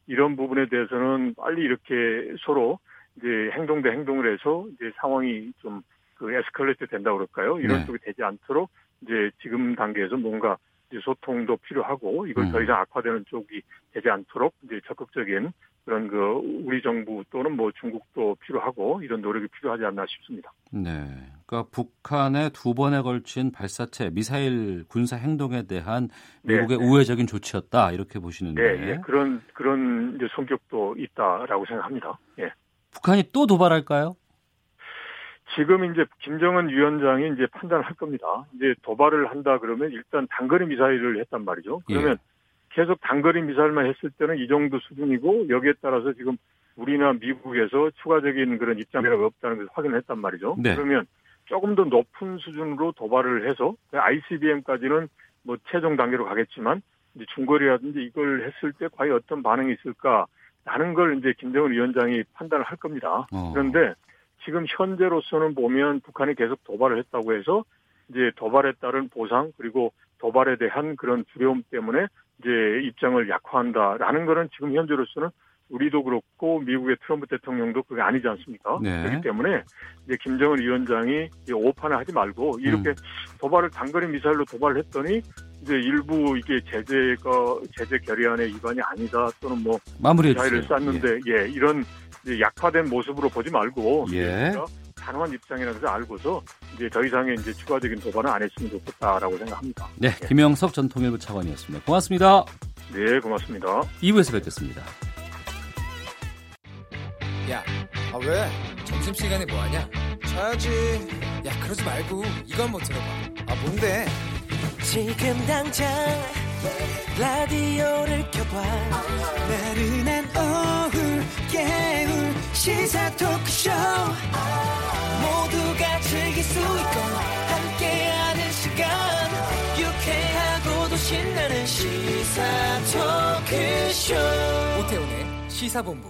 이런 부분에 대해서는 빨리 이렇게 서로 이제 행동 대 행동을 해서 이제 상황이 좀 그 에스컬레이트 된다 그럴까요? 이런 네. 쪽이 되지 않도록 이제 지금 단계에서 뭔가 이제 소통도 필요하고 이걸 더 음. 이상 악화되는 쪽이 되지 않도록 이제 적극적인 그런 그 우리 정부 또는 뭐 중국도 필요하고 이런 노력이 필요하지 않나 싶습니다. 네. 그러니까 북한의 두 번에 걸친 발사체 미사일 군사 행동에 대한 네, 미국의 네. 우회적인 조치였다 이렇게 보시는데 네, 예, 그런 그런 이제 성격도 있다라고 생각합니다. 예. 북한이 또 도발할까요? 지금 이제 김정은 위원장이 이제 판단을 할 겁니다. 이제 도발을 한다 그러면 일단 단거리 미사일을 했단 말이죠. 그러면 예. 계속 단거리 미사일만 했을 때는 이 정도 수준이고 여기에 따라서 지금 우리나 미국에서 추가적인 그런 입장이라가 없다는 것을 확인을 했단 말이죠. 네. 그러면 조금 더 높은 수준으로 도발을 해서 ICBM까지는 뭐 최종 단계로 가겠지만 이제 중거리라든지 이걸 했을 때 과연 어떤 반응이 있을까 라는 걸 이제 김정은 위원장이 판단을 할 겁니다. 어. 그런데 지금 현재로서는 보면 북한이 계속 도발을 했다고 해서 이제 도발에 따른 보상 그리고 도발에 대한 그런 두려움 때문에 이제 입장을 약화한다라는 거는 지금 현재로서는 우리도 그렇고 미국의 트럼프 대통령도 그게 아니지 않습니까? 네. 그렇기 때문에 이제 김정은 위원장이 오판을 하지 말고 이렇게 음. 도발을 단거리 미사일로 도발을 했더니 이제 일부 이게 제재가 제재 결의안의 위반이 아니다 또는 뭐 미사일을 주세요. 쐈는데 예, 이런 약화된 모습으로 보지 말고 예. 우리가 단호한 입장이라는 것을 알고서 이제 더 이상의 이제 추가적인 도발은 안 했으면 좋겠다라고 생각합니다. 네, 김영석 전 통일부 차관이었습니다. 고맙습니다. 네, 고맙습니다. 2부에서 뵙겠습니다. 야, 아 왜? 점심시간에 뭐하냐? 자야지. 야, 그러지 말고 이거 한번 들어봐. 아, 뭔데? 지금 당장 라디오를 켜봐 나른한 오후 깨울 시사 토크쇼 모두가 즐길 수 있고 함께하는 시간 유쾌하고도 신나는 시사 토크쇼 오태훈의 시사본부.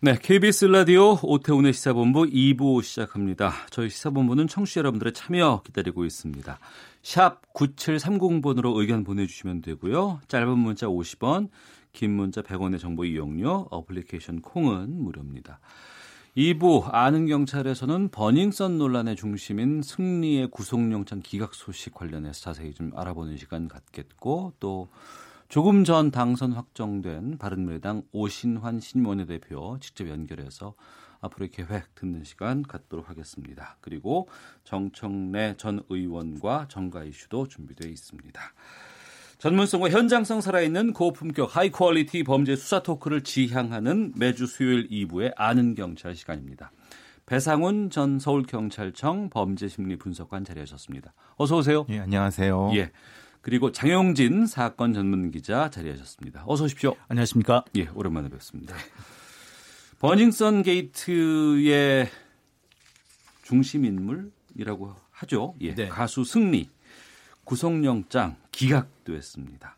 네, KBS 라디오 오태훈의 시사본부 2부 시작합니다. 저희 시사본부는 청취자 여러분들의 참여 기다리고 있습니다. 샵 9730번으로 의견 보내주시면 되고요. 짧은 문자 50원, 긴 문자 100원의 정보 이용료, 어플리케이션 콩은 무료입니다. 2부 아는 경찰에서는 버닝썬 논란의 중심인 승리의 구속영장 기각 소식 관련해서 자세히 좀 알아보는 시간 갖겠고 또 조금 전 당선 확정된 바른미래당 오신환 신원내대표 직접 연결해서 앞으로의 계획 듣는 시간 갖도록 하겠습니다. 그리고 정청래 전 의원과 정가 이슈도 준비되어 있습니다. 전문성과 현장성 살아있는 고품격 high quality 범죄 수사 토크를 지향하는 매주 수요일 2부의 아는 경찰 시간입니다. 배상훈 전 서울경찰청 범죄심리 분석관 자리하셨습니다. 어서 오세요. 예, 안녕하세요. 예. 그리고 장용진 사건 전문 기자 자리하셨습니다. 어서 오십시오. 안녕하십니까? 예, 오랜만에 뵙습니다. 버닝썬 게이트의 중심 인물이라고 하죠. 예. 네. 가수 승리 구속영장 기각됐습니다.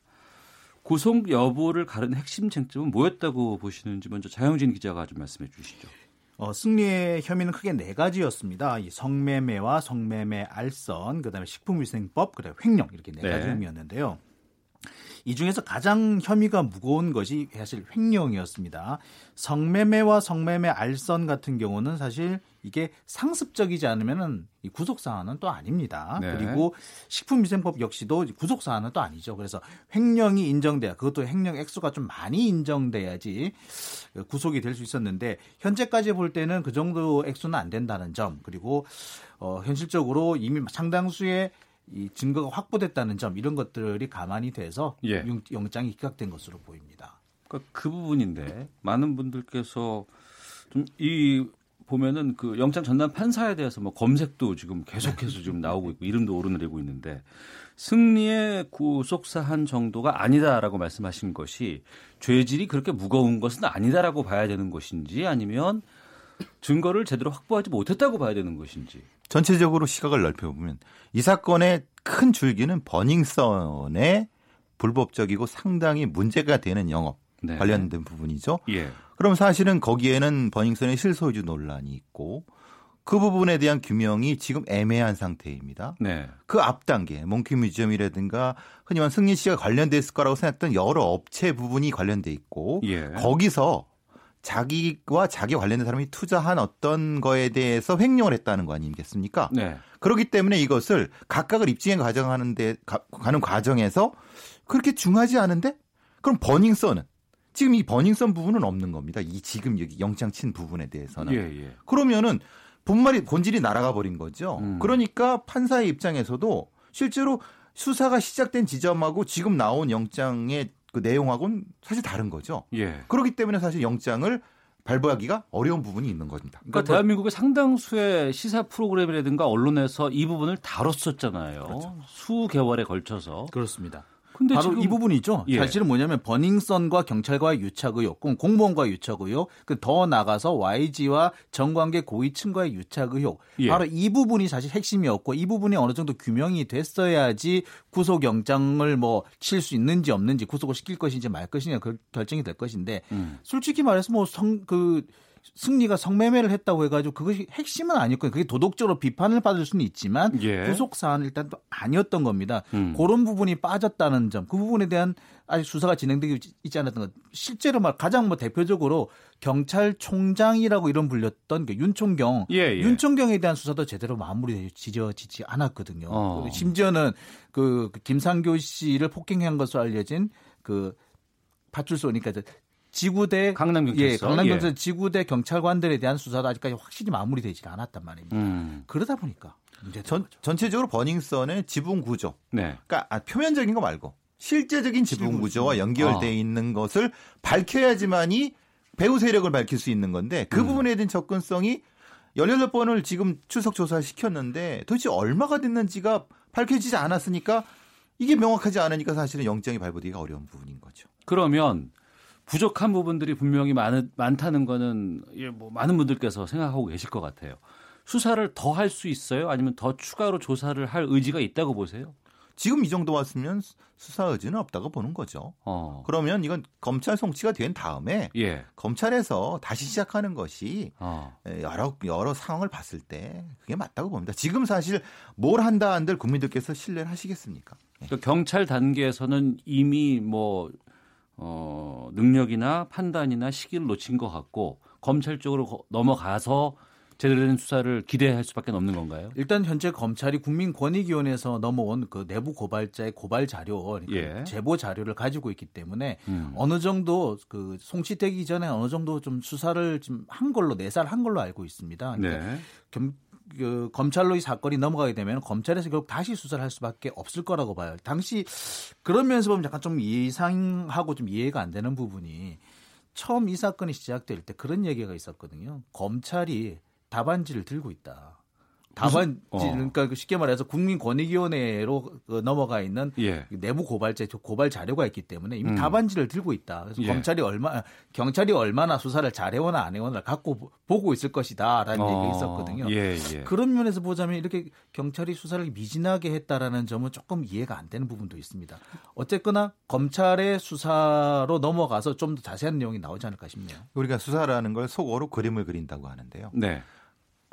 구속 여부를 가른 핵심 쟁점은 뭐였다고 보시는지 먼저 장영진 기자가 좀 말씀해 주시죠. 어, 승리의 혐의는 크게 네 가지였습니다. 이 성매매와 성매매 알선, 그다음에 식품위생법, 그다음에 횡령 이렇게 네 가지 네. 혐의였는데요. 이 중에서 가장 혐의가 무거운 것이 사실 횡령이었습니다. 성매매와 성매매 알선 같은 경우는 사실 이게 상습적이지 않으면은 이 구속 사안은 또 아닙니다. 네. 그리고 식품위생법 역시도 구속 사안은 또 아니죠. 그래서 횡령이 인정돼야 그것도 횡령 액수가 좀 많이 인정돼야지 구속이 될 수 있었는데 현재까지 볼 때는 그 정도 액수는 안 된다는 점 그리고 어, 현실적으로 이미 상당수의 이 증거가 확보됐다는 점 이런 것들이 가만히 돼서 예. 영- 영장이 기각된 것으로 보입니다. 그러니까 그 부분인데 많은 분들께서 좀 이 보면은 그 영장 전담 판사에 대해서 뭐 검색도 지금 계속해서 지금 나오고 있고 이름도 오르내리고 있는데 승리의 구속 사한 정도가 아니다라고 말씀하신 것이 죄질이 그렇게 무거운 것은 아니다라고 봐야 되는 것인지 아니면 증거를 제대로 확보하지 못했다고 봐야 되는 것인지. 전체적으로 시각을 넓혀보면 이 사건의 큰 줄기는 버닝썬의 불법적이고 상당히 문제가 되는 영업 네. 관련된 부분이죠. 예. 그럼 사실은 거기에는 버닝썬의 실소유주 논란이 있고 그 부분에 대한 규명이 지금 애매한 상태입니다. 네. 그 앞 단계 몽키 뮤지엄이라든가 흔히 말 승리 씨가 관련됐을 거라고 생각했던 여러 업체 부분이 관련돼 있고 예. 거기서 자기와 자기 관련된 사람이 투자한 어떤 거에 대해서 횡령을 했다는 거 아니겠습니까? 네. 그렇기 때문에 이것을 각각을 입증해 가정하는데 가는 과정에서 그렇게 중하지 않은데 그럼 버닝썬은 지금 이 버닝썬 부분은 없는 겁니다. 이 지금 여기 영장 친 부분에 대해서는. 예, 예. 그러면은 본말이 본질이 날아가 버린 거죠. 음. 그러니까 판사의 입장에서도 실제로 수사가 시작된 지점하고 지금 나온 영장의 그 내용하고는 사실 다른 거죠. 예. 그렇기 때문에 사실 영장을 발부하기가 어려운 부분이 있는 겁니다. 그러니까, 그러니까 대한민국의 상당수의 시사 프로그램이라든가 언론에서 이 부분을 다뤘었잖아요. 그렇죠. 수개월에 걸쳐서. 그렇습니다. 근데 바로 이 부분이죠. 예. 사실은 뭐냐면 버닝썬과 경찰과의 유착 의혹, 공무원과의 유착 의혹, 그더 나가서 YG와 정관계 고위층과의 유착 의혹. 예. 바로 이 부분이 사실 핵심이었고 이 부분이 어느 정도 규명이 됐어야지 구속 영장을 뭐 칠 수 있는지 없는지 구속을 시킬 것인지 말 것이냐 결정이 될 것인데 음. 솔직히 말해서 뭐 성 그 승리가 성매매를 했다고 해가지고 그것이 핵심은 아니었고 그게 도덕적으로 비판을 받을 수는 있지만 예. 구속 사안은 일단 또 아니었던 겁니다. 음. 그런 부분이 빠졌다는 점, 그 부분에 대한 아직 수사가 진행되고 있지 않았던 것. 실제로 말 가장 뭐 대표적으로 경찰총장이라고 이런 불렸던 그 윤총경, 예, 예. 윤총경에 대한 수사도 제대로 마무리 지어지지 않았거든요. 어. 심지어는 그 김상교 씨를 폭행한 것으로 알려진 그 파출소니까 지구대 강남 경찰서 예, 강남 경찰 예. 지구대 경찰관들에 대한 수사도 아직까지 확실히 마무리되지 않았단 말입니다. 음. 그러다 보니까 전, 전체적으로 버닝썬의 지붕 구조, 네. 그러니까 아, 표면적인 거 말고 실제적인 지붕 구조와 연결돼 아. 있는 것을 밝혀야지만이 배후 세력을 밝힐 수 있는 건데 그 음. 부분에 대한 접근성이 18번을 지금 출석 조사를 시켰는데 도대체 얼마가 됐는지가 밝혀지지 않았으니까 이게 명확하지 않으니까 사실은 영장이 발부되기가 어려운 부분인 거죠. 그러면 부족한 부분들이 분명히 많, 많다는 거는 뭐 많은 분들께서 생각하고 계실 것 같아요. 수사를 더 할 수 있어요? 아니면 더 추가로 조사를 할 의지가 있다고 보세요? 지금 이 정도 왔으면 수사 의지는 없다고 보는 거죠. 어. 그러면 이건 검찰 송치가 된 다음에 예. 검찰에서 다시 시작하는 것이 어. 여러 여러 상황을 봤을 때 그게 맞다고 봅니다. 지금 사실 뭘 한다 한들 국민들께서 신뢰를 하시겠습니까? 그러니까 경찰 단계에서는 이미 뭐 어, 능력이나 판단이나 시기를 놓친 것 같고 검찰 쪽으로 넘어가서 제대로 된 수사를 기대할 수밖에 없는 건가요? 일단 현재 검찰이 국민권익위원회에서 넘어온 그 내부 고발자의 고발 자료, 그러니까 예. 제보 자료를 가지고 있기 때문에 음. 어느 정도 그 송치되기 전에 어느 정도 좀 수사를 좀 한 걸로 내살 한 걸로 알고 있습니다. 그러니까 네. 그 검찰로 이 사건이 넘어가게 되면 검찰에서 결국 다시 수사를 할 수밖에 없을 거라고 봐요. 당시 그런 면에서 보면 약간 좀 예상하고 좀 이해가 안 되는 부분이 처음 이 사건이 시작될 때 그런 얘기가 있었거든요. 검찰이 답안지를 들고 있다. 답안 어. 그러니까 그 쉽게 말해서 국민권익위원회로 그 넘어가 있는 예. 내부 고발자 고발 자료가 있기 때문에 이미 음. 답안지를 들고 있다. 그래서 예. 검찰이 얼마 경찰이 얼마나 수사를 잘해오나 안 해오나 갖고 보고 있을 것이다라는 어. 얘기가 있었거든요. 예, 예, 그런 면에서 보자면 이렇게 경찰이 수사를 미진하게 했다라는 점은 조금 이해가 안 되는 부분도 있습니다. 어쨌거나 검찰의 수사로 넘어가서 좀 더 자세한 내용이 나오지 않을까 싶네요. 우리가 수사라는 걸 속어로 그림을 그린다고 하는데요. 네.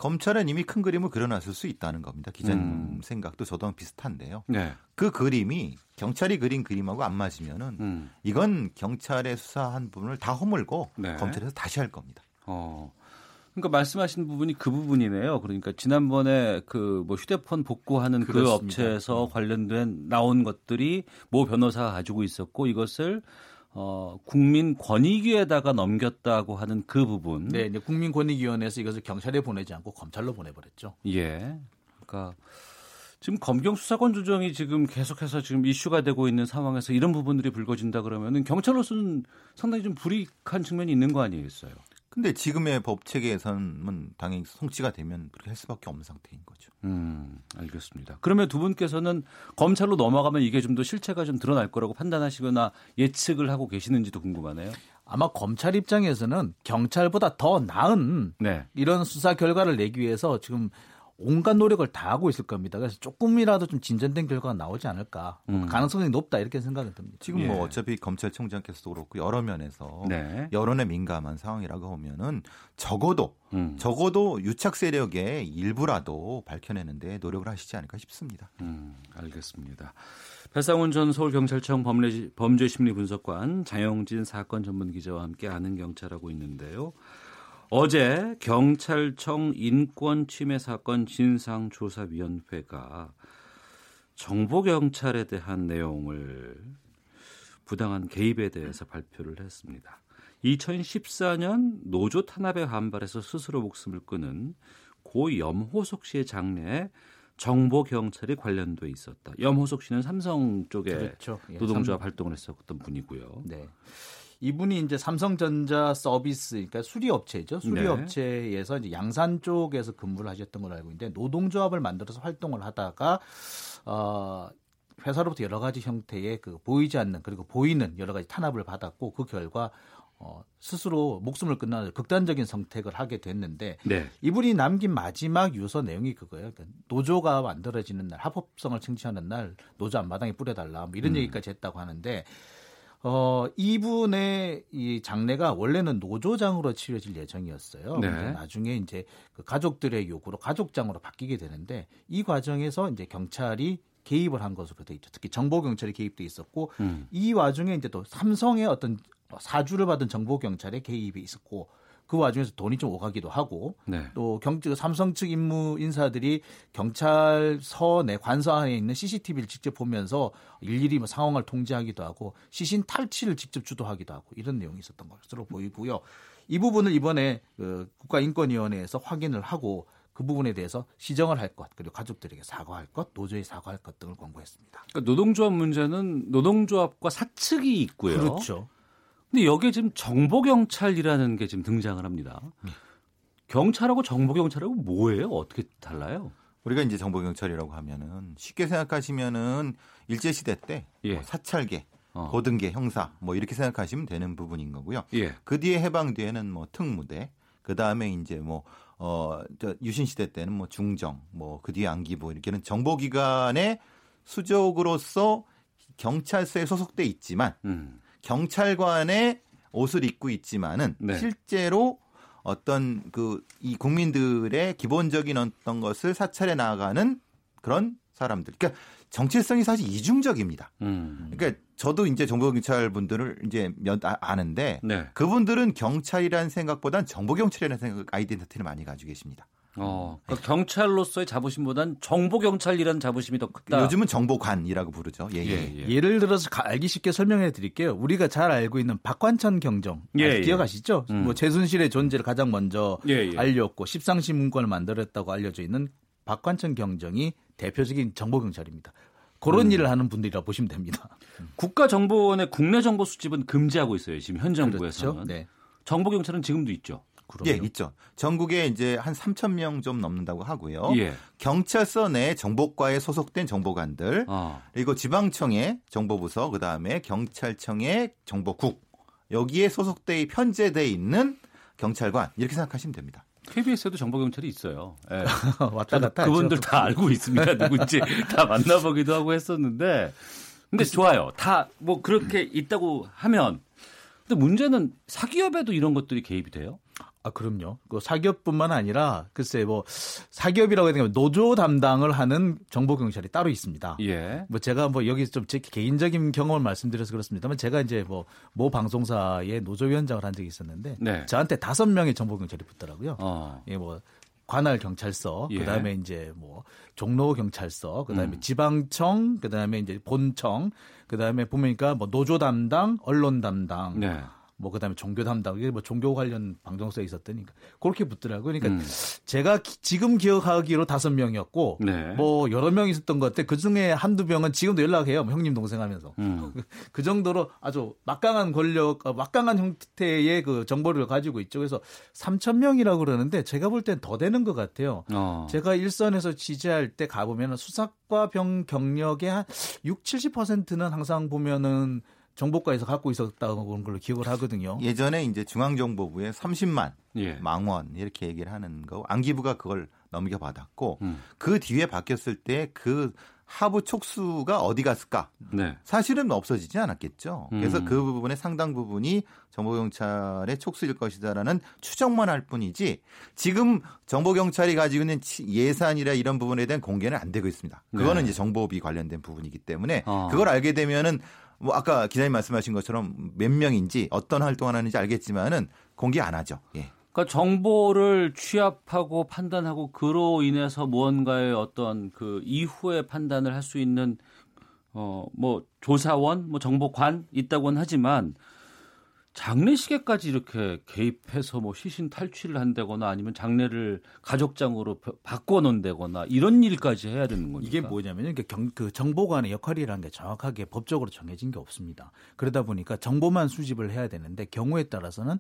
검찰은 이미 큰 그림을 그려놨을 수 있다는 겁니다. 기자님 음. 생각도 저도 비슷한데요. 네. 그 그림이 경찰이 그린 그림하고 안 맞으면은 음. 이건 경찰의 수사한 부분을 다 허물고 네. 검찰에서 다시 할 겁니다. 어. 그러니까 말씀하신 부분이 그 부분이네요. 그러니까 지난번에 그 뭐 휴대폰 복구하는 그 그렇습니다. 그 업체에서 음. 관련된 나온 것들이 모 변호사가 가지고 있었고 이것을 어, 국민권익위에다가 넘겼다고 하는 그 부분. 네, 이제 국민권익위원회에서 이것을 경찰에 보내지 않고 검찰로 보내버렸죠. 예. 그러니까 지금 검경 수사권 조정이 지금 계속해서 지금 이슈가 되고 있는 상황에서 이런 부분들이 불거진다 그러면은 경찰로서는 상당히 좀 불이익한 측면이 있는 거 아니겠어요? 근데 지금의 법 체계에서는 당연히 송치가 되면 그렇게 할 수밖에 없는 상태인 거죠. 음, 알겠습니다. 그러면 두 분께서는 검찰로 넘어가면 이게 좀 더 실체가 좀 드러날 거라고 판단하시거나 예측을 하고 계시는지도 궁금하네요. 아마 검찰 입장에서는 경찰보다 더 나은 네. 이런 수사 결과를 내기 위해서 지금 온갖 노력을 다 하고 있을 겁니다. 그래서 조금이라도 좀 진전된 결과가 나오지 않을까. 음. 가능성이 높다 이렇게 생각이 듭니다. 지금 뭐 예. 뭐 어차피 검찰총장께서도 그렇고 여러 면에서 네. 여론에 민감한 상황이라고 보면은 적어도 음. 적어도 유착 세력의 일부라도 밝혀내는데 노력을 하시지 않을까 싶습니다. 음, 알겠습니다. 배상훈 전 서울경찰청 범죄심리분석관 장영진 사건 전문 기자와 함께 아는 경찰하고 있는데요. 어제 경찰청 인권 침해 사건 진상조사위원회가 정보 경찰에 대한 내용을 부당한 개입에 대해서 발표를 했습니다. 2014년 노조 탄압에 반발해서 스스로 목숨을 끊은 고 염호석 씨의 장례에 정보 경찰이 관련돼 있었다. 염호석 씨는 삼성 쪽에 그렇죠. 예, 노동조합 삼... 활동을 했었던 분이고요. 네. 이분이 이제 삼성전자 서비스, 그러니까 수리업체죠. 수리업체에서 이제 양산 쪽에서 근무를 하셨던 걸로 알고 있는데 노동조합을 만들어서 활동을 하다가 어 회사로부터 여러 가지 형태의 그 보이지 않는 그리고 보이는 여러 가지 탄압을 받았고 그 결과 어, 스스로 목숨을 끊는 극단적인 선택을 하게 됐는데 네. 이분이 남긴 마지막 유서 내용이 그거예요. 그러니까 노조가 만들어지는 날 합법성을 chứng취하는 날 노조 앞마당에 뿌려달라 뭐 이런 음. 얘기까지 했다고 하는데 어, 이분의 이 장례가 원래는 노조장으로 치러질 예정이었어요. 네. 나중에 이제 그 가족들의 요구로 가족장으로 바뀌게 되는데 이 과정에서 이제 경찰이 개입을 한 것으로 돼 있죠. 특히 정보 경찰이 개입돼 있었고 음. 이 와중에 이제 또 삼성의 어떤 사주를 받은 정보 경찰의 개입이 있었고 그 와중에서 돈이 좀 오가기도 하고 네. 또 경찰 삼성 측 임무 인사들이 경찰서 내 관서 안에 있는 CCTV를 직접 보면서 일일이 뭐 상황을 통제하기도 하고 시신 탈취를 직접 주도하기도 하고 이런 내용이 있었던 것으로 보이고요. 이 부분을 이번에 그 국가인권위원회에서 확인을 하고 그 부분에 대해서 시정을 할 것, 그리고 가족들에게 사과할 것, 노조에 사과할 것 등을 권고했습니다. 그러니까 노동조합 문제는 노동조합과 사측이 있고요. 그렇죠. 근데 여기에 지금 정보경찰이라는 게 지금 등장을 합니다. 네. 경찰하고 정보경찰하고 뭐예요? 어떻게 달라요? 우리가 이제 정보경찰이라고 하면은 쉽게 생각하시면은 일제시대 때 예. 뭐 사찰계, 어. 고등계, 형사 뭐 이렇게 생각하시면 되는 부분인 거고요. 예. 그 뒤에 해방 뒤에는 뭐 특무대, 그 다음에 이제 뭐 어, 저 유신 시대 때는 뭐 중정, 뭐 그 뒤에 안기부 이렇게는 정보기관의 수족으로서 경찰서에 소속돼 있지만 음. 경찰관의 옷을 입고 있지만은 네. 실제로 어떤 그 이 국민들의 기본적인 어떤 것을 사찰해 나가는 그런 사람들. 그러니까 정체성이 사실 이중적입니다. 음. 그러니까 저도 이제 정보경찰 분들을 이제 몇 아, 아는데 네. 그분들은 경찰이라는 생각보단 정보경찰이라는 생각 아이덴티티를 많이 가지고 계십니다. 어, 그러니까 경찰로서의 자부심보단 정보 경찰이라는 자부심이 더 크다. 요즘은 정보관이라고 부르죠. 예, 예. 예. 를 들어서 알기 쉽게 설명해 드릴게요. 우리가 잘 알고 있는 박관천 경정 예, 예. 기억하시죠? 음. 뭐 최순실의 존재를 가장 먼저 예, 예. 알렸고 십상시 문건을 만들었다고 알려져 있는 박관천 경정이 대표적인 정보 경찰입니다. 그런 음. 일을 하는 분들이라 보시면 됩니다. 국가정보원의 국내 정보 수집은 금지하고 있어요. 지금 현 정부에서는. 그렇죠? 네. 정보 경찰은 지금도 있죠. 그럼요. 예, 있죠. 전국에 이제 한 3천 명 좀 넘는다고 하고요. 예. 경찰서 내 정보과에 소속된 정보관들, 어. 그리고 지방청의 정보부서, 그 다음에 경찰청의 정보국 여기에 소속돼 편제돼 있는 경찰관 이렇게 생각하시면 됩니다. KBS에도 정보경찰이 있어요. 네. 왔다 갔다 그분들 하죠. 다 알고 있습니다. 누군지 다 만나보기도 하고 했었는데. 근데 좋아요. 다 뭐 그렇게 있다고 하면. 근데 문제는 사기업에도 이런 것들이 개입이 돼요? 아, 그럼요. 그 사기업뿐만 아니라 글쎄 뭐 사기업이라고 해야 되면 노조 담당을 하는 정보 경찰이 따로 있습니다. 예. 뭐 제가 뭐 여기 좀 제 개인적인 경험을 말씀드려서 그렇습니다만 제가 이제 뭐 모 방송사의 노조 위원장을 한 적이 있었는데 네. 저한테 다섯 명의 정보 경찰이 붙더라고요. 어. 예, 뭐 관할 경찰서, 예. 그다음에 이제 뭐 종로 경찰서, 그다음에 음. 지방청, 그다음에 이제 본청, 그다음에 보니까 뭐 노조 담당, 언론 담당. 네. 뭐 그다음에 종교 담당 이게 뭐 종교 관련 방송사에 있었더니 그렇게 붙더라고요. 그러니까 음. 제가 기, 지금 기억하기로 다섯 명이었고 네. 뭐 여러 명 있었던 것 같아. 그 중에 한두 명은 지금도 연락해요. 뭐 형님 동생 하면서 음. 그 정도로 아주 막강한 권력, 어, 막강한 형태의 그 정보를 가지고 있죠. 그래서 3천 명이라고 그러는데 제가 볼 땐 더 되는 것 같아요. 어. 제가 일선에서 취재할 때 가보면 수사과 병 경력의 한 6, 70%는 항상 보면은 정보과에서 갖고 있었다고 그런 걸로 기억을 하거든요. 예전에 이제 중앙정보부에 30만 예. 망원 이렇게 얘기를 하는 거 안기부가 그걸 넘겨받았고 음. 그 뒤에 바뀌었을 때 그 하부 촉수가 어디 갔을까? 네. 사실은 없어지지 않았겠죠. 그래서 음. 그 부분의 상당 부분이 정보경찰의 촉수일 것이다라는 추정만 할 뿐이지 지금 정보경찰이 가지고 있는 예산이라 이런 부분에 대한 공개는 안 되고 있습니다. 그거는 네. 이제 정보비 관련된 부분이기 때문에 어. 그걸 알게 되면은 뭐 아까 기자님 말씀하신 것처럼 몇 명인지 어떤 활동을 하는지 알겠지만은 공개 안 하죠. 예. 그러니까 정보를 취합하고 판단하고 그로 인해서 무언가의 어떤 그 이후의 판단을 할 수 있는 어 뭐 조사원, 뭐 정보관 있다고는 하지만 장례식에까지 이렇게 개입해서 뭐 시신 탈취를 한다거나 아니면 장례를 가족장으로 바꿔 놓는다거나 이런 일까지 해야 되는 거니까 이게 뭐냐면요. 그 정보관의 역할이라는 게 정확하게 법적으로 정해진 게 없습니다. 그러다 보니까 정보만 수집을 해야 되는데 경우에 따라서는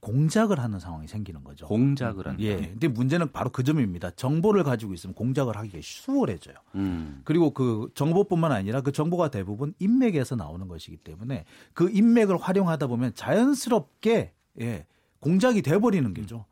공작을 하는 상황이 생기는 거죠. 공작을 한다. 예. 근데 문제는 바로 그 점입니다. 정보를 가지고 있으면 공작을 하기가 수월해져요. 음. 그리고 그 정보뿐만 아니라 그 정보가 대부분 인맥에서 나오는 것이기 때문에 그 인맥을 활용하다 보면 자연스럽게 예, 공작이 돼버리는 거죠.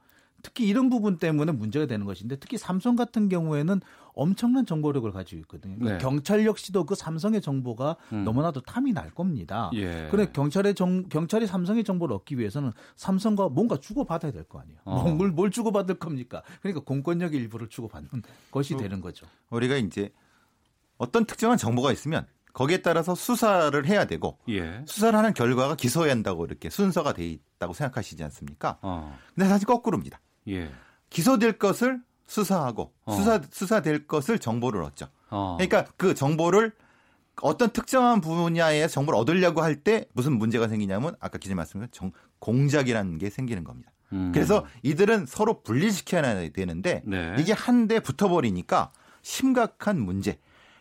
특히 이런 부분 때문에 문제가 되는 것인데 특히 삼성 같은 경우에는 엄청난 정보력을 가지고 있거든요. 그러니까 네. 경찰 역시도 그 삼성의 정보가 음. 너무나도 탐이 날 겁니다. 예. 그래 경찰의 정, 경찰이 삼성의 정보를 얻기 위해서는 삼성과 뭔가 주고 받아야 될 거 아니에요. 어. 뭘, 뭘 주고 받을 겁니까? 그러니까 공권력의 일부를 주고 받는 것이 어. 되는 거죠. 우리가 이제 어떤 특정한 정보가 있으면 거기에 따라서 수사를 해야 되고 예. 수사를 하는 결과가 기소해야 한다고 이렇게 순서가 돼 있다고 생각하시지 않습니까? 어. 근데 사실 거꾸로입니다. 예. 기소될 것을 수사하고 어. 수사 수사될 것을 정보를 얻죠. 어. 그러니까 그 정보를 어떤 특정한 분야에 정보를 얻으려고 할 때 무슨 문제가 생기냐면 아까 기자 말씀하신 공작이라는 게 생기는 겁니다. 음. 그래서 이들은 서로 분리시켜야 되는데 네. 이게 한데 붙어버리니까 심각한 문제.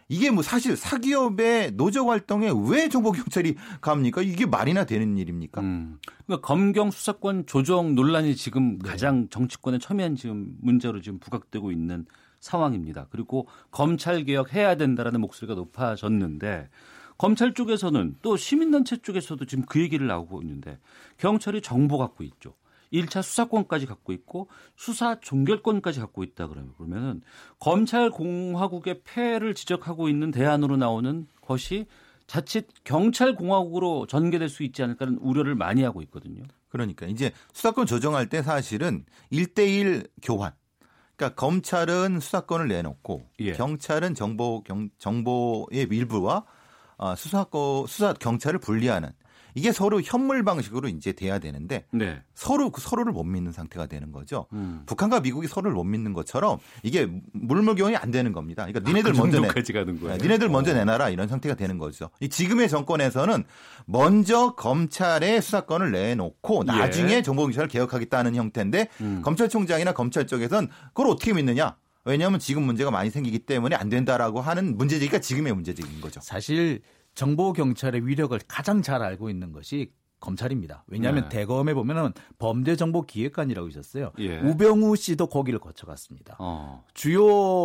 이게 뭐 사실 사기업의 노조 활동에 왜 정보경찰이 갑니까? 이게 말이나 되는 일입니까? 음. 그러니까 검경 수사권 조정 논란이 지금 네. 가장 정치권의 첨예한 지금 문제로 지금 부각되고 있는 상황입니다. 그리고 검찰 개혁 해야 된다라는 목소리가 높아졌는데 검찰 쪽에서는 또 시민단체 쪽에서도 지금 그 얘기를 나오고 있는데 경찰이 정보 갖고 있죠. 1차 수사권까지 갖고 있고 수사 종결권까지 갖고 있다 그러면 그러면은 검찰 공화국의 폐해를 지적하고 있는 대안으로 나오는 것이 자칫 경찰 공화국으로 전개될 수 있지 않을까라는 우려를 많이 하고 있거든요. 그러니까 이제 수사권 조정할 때 사실은 1대1 교환. 그러니까 검찰은 수사권을 내놓고 예. 경찰은 정보 경, 정보의 일부와 어, 수사권 수사 경찰을 분리하는 이게 서로 현물 방식으로 이제 돼야 되는데 네. 서로 그 서로를 못 믿는 상태가 되는 거죠. 음. 북한과 미국이 서로를 못 믿는 것처럼 이게 물물교환이 안 되는 겁니다. 그러니까 니네들 아, 그 먼저 내, 가는 거예요. 네, 니네들 먼저 어. 내놔라 이런 상태가 되는 거죠. 이 지금의 정권에서는 먼저 검찰의 수사권을 내놓고 예. 나중에 예. 정보경찰을 개혁하겠다는 형태인데 음. 검찰총장이나 검찰 쪽에선 그걸 어떻게 믿느냐? 왜냐하면 지금 문제가 많이 생기기 때문에 안 된다라고 하는 문제제기가 지금의 문제제기인 거죠. 사실 정보 경찰의 위력을 가장 잘 알고 있는 것이 검찰입니다. 왜냐하면 네. 대검에 보면은 범죄정보기획관이라고 있었어요. 예. 우병우 씨도 거기를 거쳐갔습니다. 어. 주요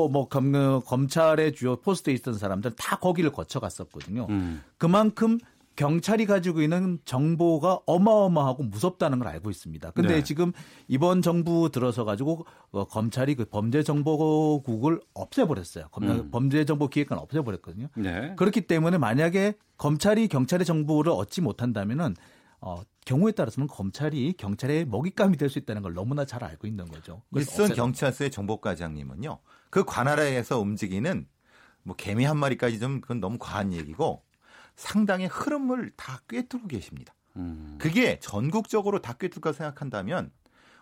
뭐 검, 검찰의 주요 포스트에 있던 사람들 다 거기를 거쳐갔었거든요. 음. 그만큼 경찰이 가지고 있는 정보가 어마어마하고 무섭다는 걸 알고 있습니다. 근데 네. 지금 이번 정부 들어서 가지고 어, 검찰이 그 범죄정보국을 없애버렸어요. 음. 범죄정보기획관 없애버렸거든요. 네. 그렇기 때문에 만약에 검찰이 경찰의 정보를 얻지 못한다면은 어, 경우에 따라서는 검찰이 경찰의 먹잇감이 될 수 있다는 걸 너무나 잘 알고 있는 거죠. 일선 경찰서의 정보과장님은요, 그 관할에서 움직이는 뭐 개미 한 마리까지 좀 그건 너무 과한 얘기고 상당히 흐름을 다 꿰뚫고 계십니다. 음. 그게 전국적으로 다 꿰뚫까 생각한다면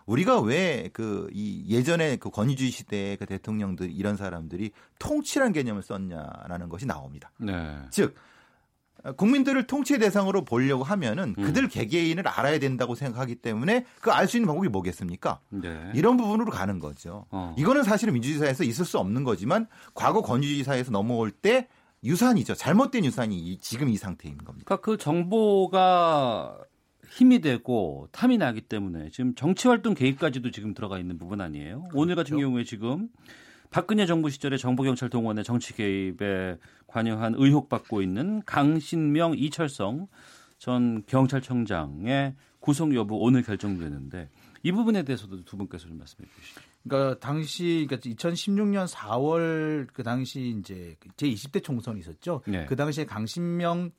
우리가 왜 그 이 예전에 그 권위주의 시대의 그 대통령들 이런 사람들이 통치란 개념을 썼냐라는 것이 나옵니다. 네. 즉 국민들을 통치 대상으로 보려고 하면은 음. 그들 개개인을 알아야 된다고 생각하기 때문에 그 알 수 있는 방법이 뭐겠습니까? 네. 이런 부분으로 가는 거죠. 어. 이거는 사실은 민주주의 사회에서 있을 수 없는 거지만 과거 권위주의 사회에서 넘어올 때 유산이죠. 잘못된 유산이 지금 이 상태인 겁니다. 그러니까 그 정보가 힘이 되고 탐이 나기 때문에 지금 정치 활동 개입까지도 지금 들어가 있는 부분 아니에요. 그렇죠. 오늘 같은 경우에 지금 박근혜 정부 시절에 정보경찰 동원의 정치 개입에 관여한 의혹 받고 있는 강신명, 이철성 전 경찰청장의 구속 여부 오늘 결정되는데 이 부분에 대해서도 두 분께서 좀 말씀해 주시죠. 그러니까 당시 그러니까 2016년 4월 그 당시 이제 제 20대 총선이 있었죠. 네. 그 당시에 강신명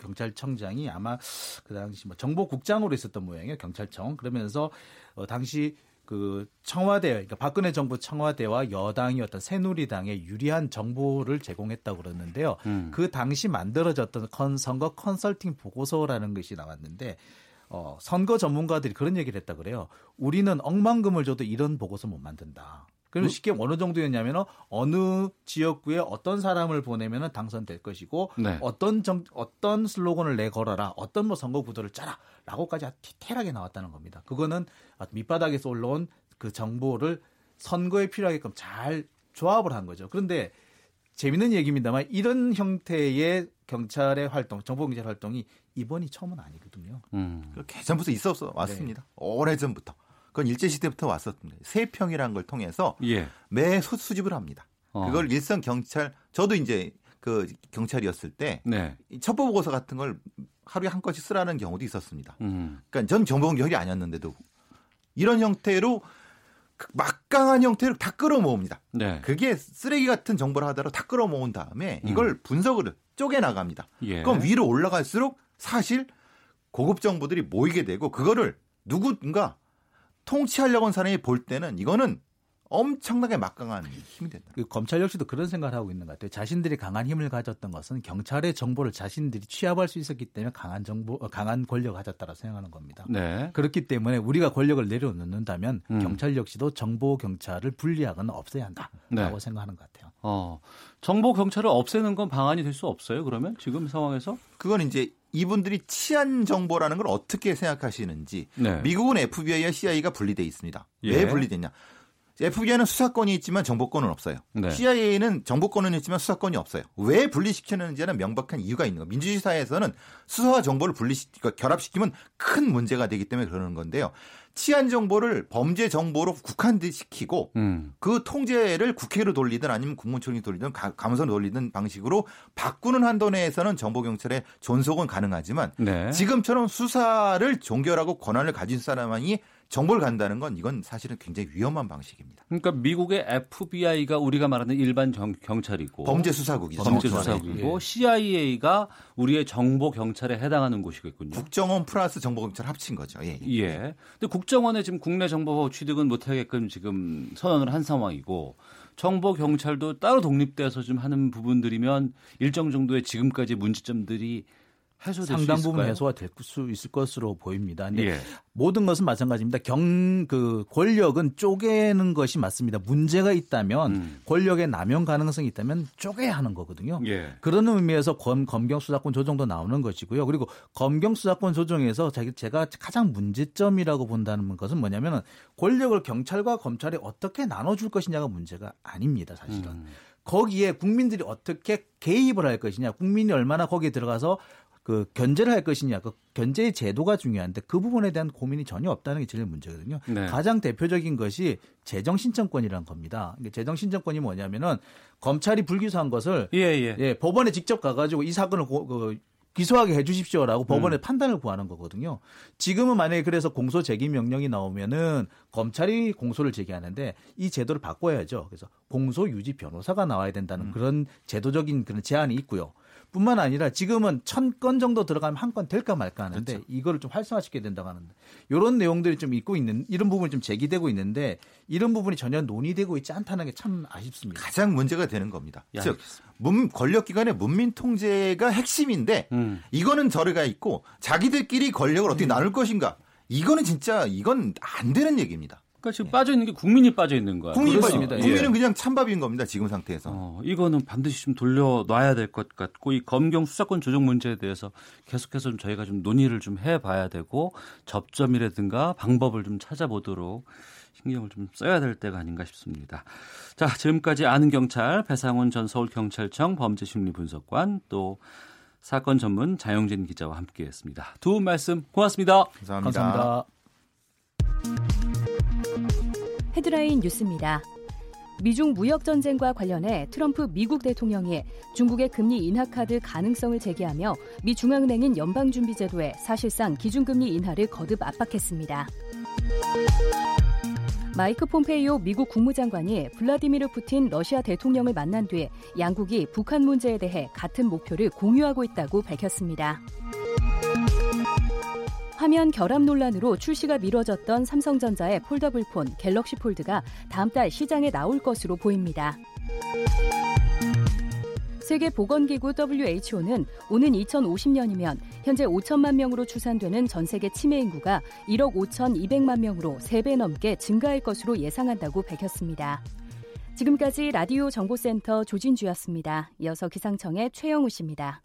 경찰청장이 아마 그 당시 뭐 정보국장으로 있었던 모양이에요. 경찰청. 그러면서 어, 당시 그 청와대, 그러니까 박근혜 정부 청와대와 여당이 어떤 새누리당에 유리한 정보를 제공했다고 그러는데요. 음. 그 당시 만들어졌던 컨, 선거 컨설팅 보고서라는 것이 나왔는데 어, 선거 전문가들이 그런 얘기를 했다 그래요. 우리는 억만금을 줘도 이런 보고서 못 만든다. 그럼 음? 쉽게 어느 정도였냐면 어느 지역구에 어떤 사람을 보내면 당선될 것이고 네. 어떤 정, 어떤 슬로건을 내걸어라 어떤 뭐 선거 구도를 짜라라고까지 디테일하게 나왔다는 겁니다. 그거는 밑바닥에서 올라온 그 정보를 선거에 필요하게끔 잘 조합을 한 거죠. 그런데 재밌는 얘기입니다만 이런 형태의 경찰의 활동, 정보경찰 활동이 이번이 처음은 아니거든요. 음. 개전부터 있었어 왔습니다. 네. 오래 전부터. 그건 일제 시대부터 왔었는데 세평이라는 걸 통해서 예. 매 수집을 합니다. 어. 그걸 일선 경찰 저도 이제 그 경찰이었을 때 네. 첩보 보고서 같은 걸 하루에 한 건씩 쓰라는 경우도 있었습니다. 음. 그러니까 전 정보공격이 아니었는데도 이런 형태로 그 막강한 형태로 다 끌어모읍니다. 네. 그게 쓰레기 같은 정보를 하더라도 다 끌어모은 다음에 이걸 음. 분석을 쪼개 나갑니다. 예. 그럼 위로 올라갈수록 사실 고급 정보들이 모이게 되고 그거를 누군가 통치하려고 하는 사람이 볼 때는 이거는 엄청나게 막강한 힘이 된다. 그 검찰 역시도 그런 생각을 하고 있는 것 같아요. 자신들이 강한 힘을 가졌던 것은 경찰의 정보를 자신들이 취합할 수 있었기 때문에 강한 정보, 어, 강한 권력을 가졌다고 생각하는 겁니다. 네. 그렇기 때문에 우리가 권력을 내려놓는다면 음. 경찰 역시도 정보 경찰을 분리하거나 없애야 한다라고 네. 생각하는 것 같아요. 어, 정보 경찰을 없애는 건 방안이 될 수 없어요. 그러면 지금 상황에서? 그건 이제 이분들이 치안 정보라는 걸 어떻게 생각하시는지 네. 미국은 FBI와 CIA가 분리돼 있습니다. 예. 왜 분리됐냐? FBI는 수사권이 있지만 정보권은 없어요. 네. CIA는 정보권은 있지만 수사권이 없어요. 왜 분리시키는지는 명백한 이유가 있는 거예요. 민주주의 사회에서는 수사와 정보를 분리시, 그러니까 결합시키면 큰 문제가 되기 때문에 그러는 건데요. 치안 정보를 범죄 정보로 국한시키고 음. 그 통제를 국회로 돌리든 아니면 국무총리 돌리든 감사로 돌리든 방식으로 바꾸는 한도 내에서는 정보 경찰의 존속은 가능하지만 네. 지금처럼 수사를 종결하고 권한을 가진 사람만이 정보를 간다는 건 이건 사실은 굉장히 위험한 방식입니다. 그러니까 미국의 FBI가 우리가 말하는 일반 정, 경찰이고 범죄 수사국이죠. 범죄 수사국이고 예. CIA가 우리의 정보 경찰에 해당하는 곳이겠군요. 국정원 플러스 정보 경찰 합친 거죠. 예. 예. 예. 근데 국정원에 지금 국내 정보 취득은 못 하게끔 지금 선언을 한 상황이고 정보 경찰도 따로 독립돼서 좀 하는 부분들이면 일정 정도의 지금까지 문제점들이 해소될 상당 부분 해소가 될 수 있을 것으로 보입니다. 근데 예. 모든 것은 마찬가지입니다. 경 그 권력은 쪼개는 것이 맞습니다. 문제가 있다면 음. 권력의 남용 가능성이 있다면 쪼개야 하는 거거든요. 예. 그런 의미에서 검, 검경 수사권 조정도 나오는 것이고요. 그리고 검경 수사권 조정에서 제가 가장 문제점이라고 본다는 것은 뭐냐면은 권력을 경찰과 검찰이 어떻게 나눠줄 것이냐가 문제가 아닙니다. 사실은. 음. 거기에 국민들이 어떻게 개입을 할 것이냐, 국민이 얼마나 거기에 들어가서 그 견제를 할 것이냐, 그 견제의 제도가 중요한데 그 부분에 대한 고민이 전혀 없다는 게 제일 문제거든요. 네. 가장 대표적인 것이 재정 신청권이라는 겁니다. 재정 신청권이 뭐냐면은 검찰이 불기소한 것을 예, 예. 예 법원에 직접 가가지고 이 사건을 고, 그, 기소하게 해 주십시오라고 법원의 음. 판단을 구하는 거거든요. 지금은 만약에 그래서 공소 제기 명령이 나오면은 검찰이 공소를 제기하는데 이 제도를 바꿔야죠. 그래서 공소 유지 변호사가 나와야 된다는 음. 그런 제도적인 그런 제한이 있고요. 뿐만 아니라 지금은 천 건 정도 들어가면 한 건 될까 말까 하는데 그렇죠. 이거를 좀 활성화시켜야 된다고 하는데 이런 내용들이 좀 있고 있는 이런 부분이 좀 제기되고 있는데 이런 부분이 전혀 논의되고 있지 않다는 게 참 아쉽습니다. 가장 문제가 되는 겁니다. 예, 즉 문, 권력기관의 문민 통제가 핵심인데 음. 이거는 저래가 있고 자기들끼리 권력을 어떻게 음. 나눌 것인가 이거는 진짜 이건 안 되는 얘기입니다. 그러니까 지금 네. 빠져 있는 게 국민이 빠져 있는 거야. 국민이 빠집니다. 국민은 예. 그냥 찬밥인 겁니다. 지금 상태에서. 어, 이거는 반드시 좀 돌려놔야 될 것 같고 이 검경 수사권 조정 문제에 대해서 계속해서 좀 저희가 좀 논의를 좀 해봐야 되고 접점이라든가 방법을 좀 찾아보도록 신경을 좀 써야 될 때가 아닌가 싶습니다. 자, 지금까지 아는 경찰 배상훈 전 서울경찰청 범죄심리분석관 또 사건 전문 자영진 기자와 함께했습니다. 두 분 말씀 고맙습니다. 감사합니다. 감사합니다. 헤드라인 뉴스입니다. 미중 무역 전쟁과 관련해 트럼프 미국 대통령이 중국의 금리 인하 카드 가능성을 제기하며 미 중앙은행인 연방준비제도에 사실상 기준금리 인하를 거듭 압박했습니다. 마이크 폼페이오 미국 국무장관이 블라디미르 푸틴 러시아 대통령을 만난 뒤 양국이 북한 문제에 대해 같은 목표를 공유하고 있다고 밝혔습니다. 화면 결함 논란으로 출시가 미뤄졌던 삼성전자의 폴더블 폰 갤럭시 폴드가 다음 달 시장에 나올 것으로 보입니다. 세계보건기구 WHO는 오는 2050년이면 현재 5천만 명으로 추산되는 전 세계 치매 인구가 1억 5천2백만 명으로 3배 넘게 증가할 것으로 예상한다고 밝혔습니다. 지금까지 라디오 정보센터 조진주였습니다. 이어서 기상청의 최영우 씨입니다.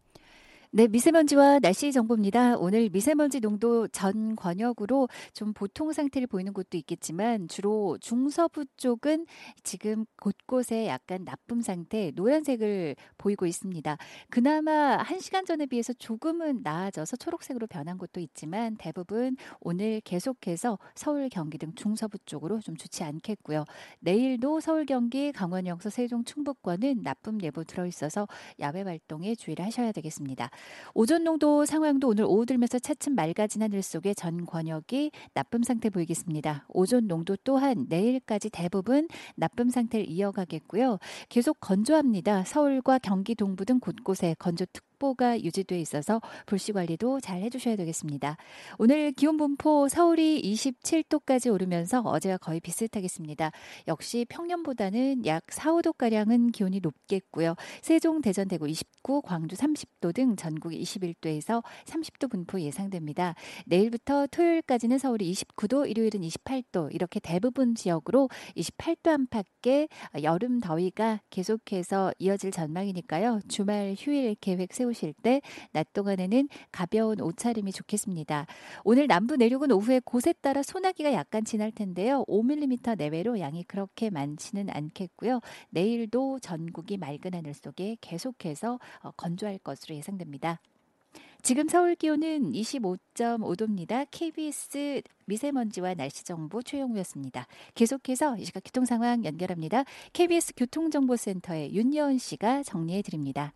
네, 미세먼지와 날씨 정보입니다. 오늘 미세먼지 농도 전 권역으로 좀 보통 상태를 보이는 곳도 있겠지만 주로 중서부 쪽은 지금 곳곳에 약간 나쁨 상태, 노란색을 보이고 있습니다. 그나마 한 시간 전에 비해서 조금은 나아져서 초록색으로 변한 곳도 있지만 대부분 오늘 계속해서 서울, 경기 등 중서부 쪽으로 좀 좋지 않겠고요. 내일도 서울, 경기, 강원, 영서, 세종, 충북권은 나쁨 예보 들어 있어서 야외 활동에 주의를 하셔야 되겠습니다. 오존 농도 상황도 오늘 오후 들면서 차츰 맑아진 하늘 속에 전 권역이 나쁨 상태 보이겠습니다. 오존 농도 또한 내일까지 대부분 나쁨 상태를 이어가겠고요. 계속 건조합니다. 서울과 경기 동부 등 곳곳에 건조 특 습보가 유지돼 있어서 불씨 관리도 잘 해주셔야 되겠습니다. 오늘 기온 분포 서울이 27도까지 오르면서 어제와 거의 비슷하겠습니다. 역시 평년보다는 약 4, 5도가량은 기온이 높겠고요. 세종, 대전, 대구 29, 광주 30도 등 전국이 21도에서 30도 분포 예상됩니다. 내일부터 토요일까지는 서울이 29도, 일요일은 28도 이렇게 대부분 지역으로 28도 안팎의 여름 더위가 계속해서 이어질 전망이니까요. 주말 휴일 계획 세우 세우실 때 낮 동안에는 가벼운 옷차림이 좋겠습니다. 오늘 남부 내륙은 오후에 곳에 따라 소나기가 약간 지날 텐데요. 5mm 내외로 양이 그렇게 많지는 않겠고요. 내일도 전국이 맑은 하늘 속에 계속해서 어, 건조할 것으로 예상됩니다. 지금 서울 기온은 25.5도입니다. KBS 미세먼지와 날씨 정보 최영우였습니다. 계속해서 이 시각 교통 상황 연결합니다. KBS 교통정보센터의 윤여은 씨가 정리해 드립니다.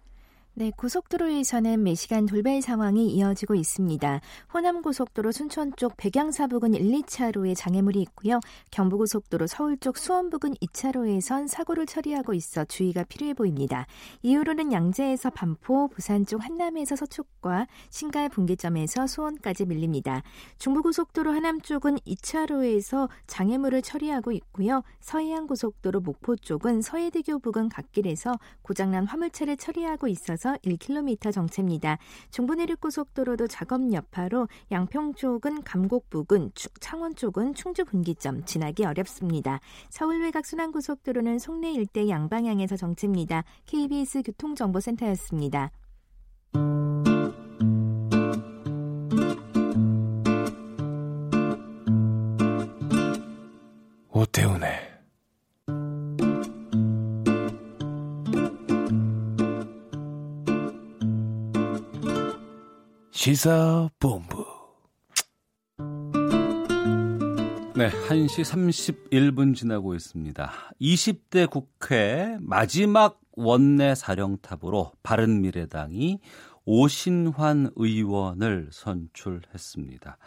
네, 고속도로에서는 매시간 돌발 상황이 이어지고 있습니다. 호남고속도로 순천 쪽 백양사 부근 1, 2차로에 장애물이 있고요. 경부고속도로 서울 쪽 수원 부근 2차로에선 사고를 처리하고 있어 주의가 필요해 보입니다. 이후로는 양재에서 반포, 부산 쪽 한남에서 서초과 신갈 분기점에서 수원까지 밀립니다. 중부고속도로 하남 쪽은 2차로에서 장애물을 처리하고 있고요. 서해안고속도로 목포 쪽은 서해대교 부근 갓길에서 고장난 화물차를 처리하고 있어서 1km 정체입니다. 중부내륙고속도로도 작업 여파로 양평 쪽은 감곡 부근, 창원 쪽은 충주 분기점 지나기 어렵습니다. 서울 외곽 순환고속도로는 송내 일대 양방향에서 정체입니다. KBS 교통정보센터였습니다. 오태훈의 시사본부. 네, 1시 31분 지나고 있습니다. 20대 국회 마지막 원내 사령탑으로 바른미래당이 오신환 의원을 선출했습니다.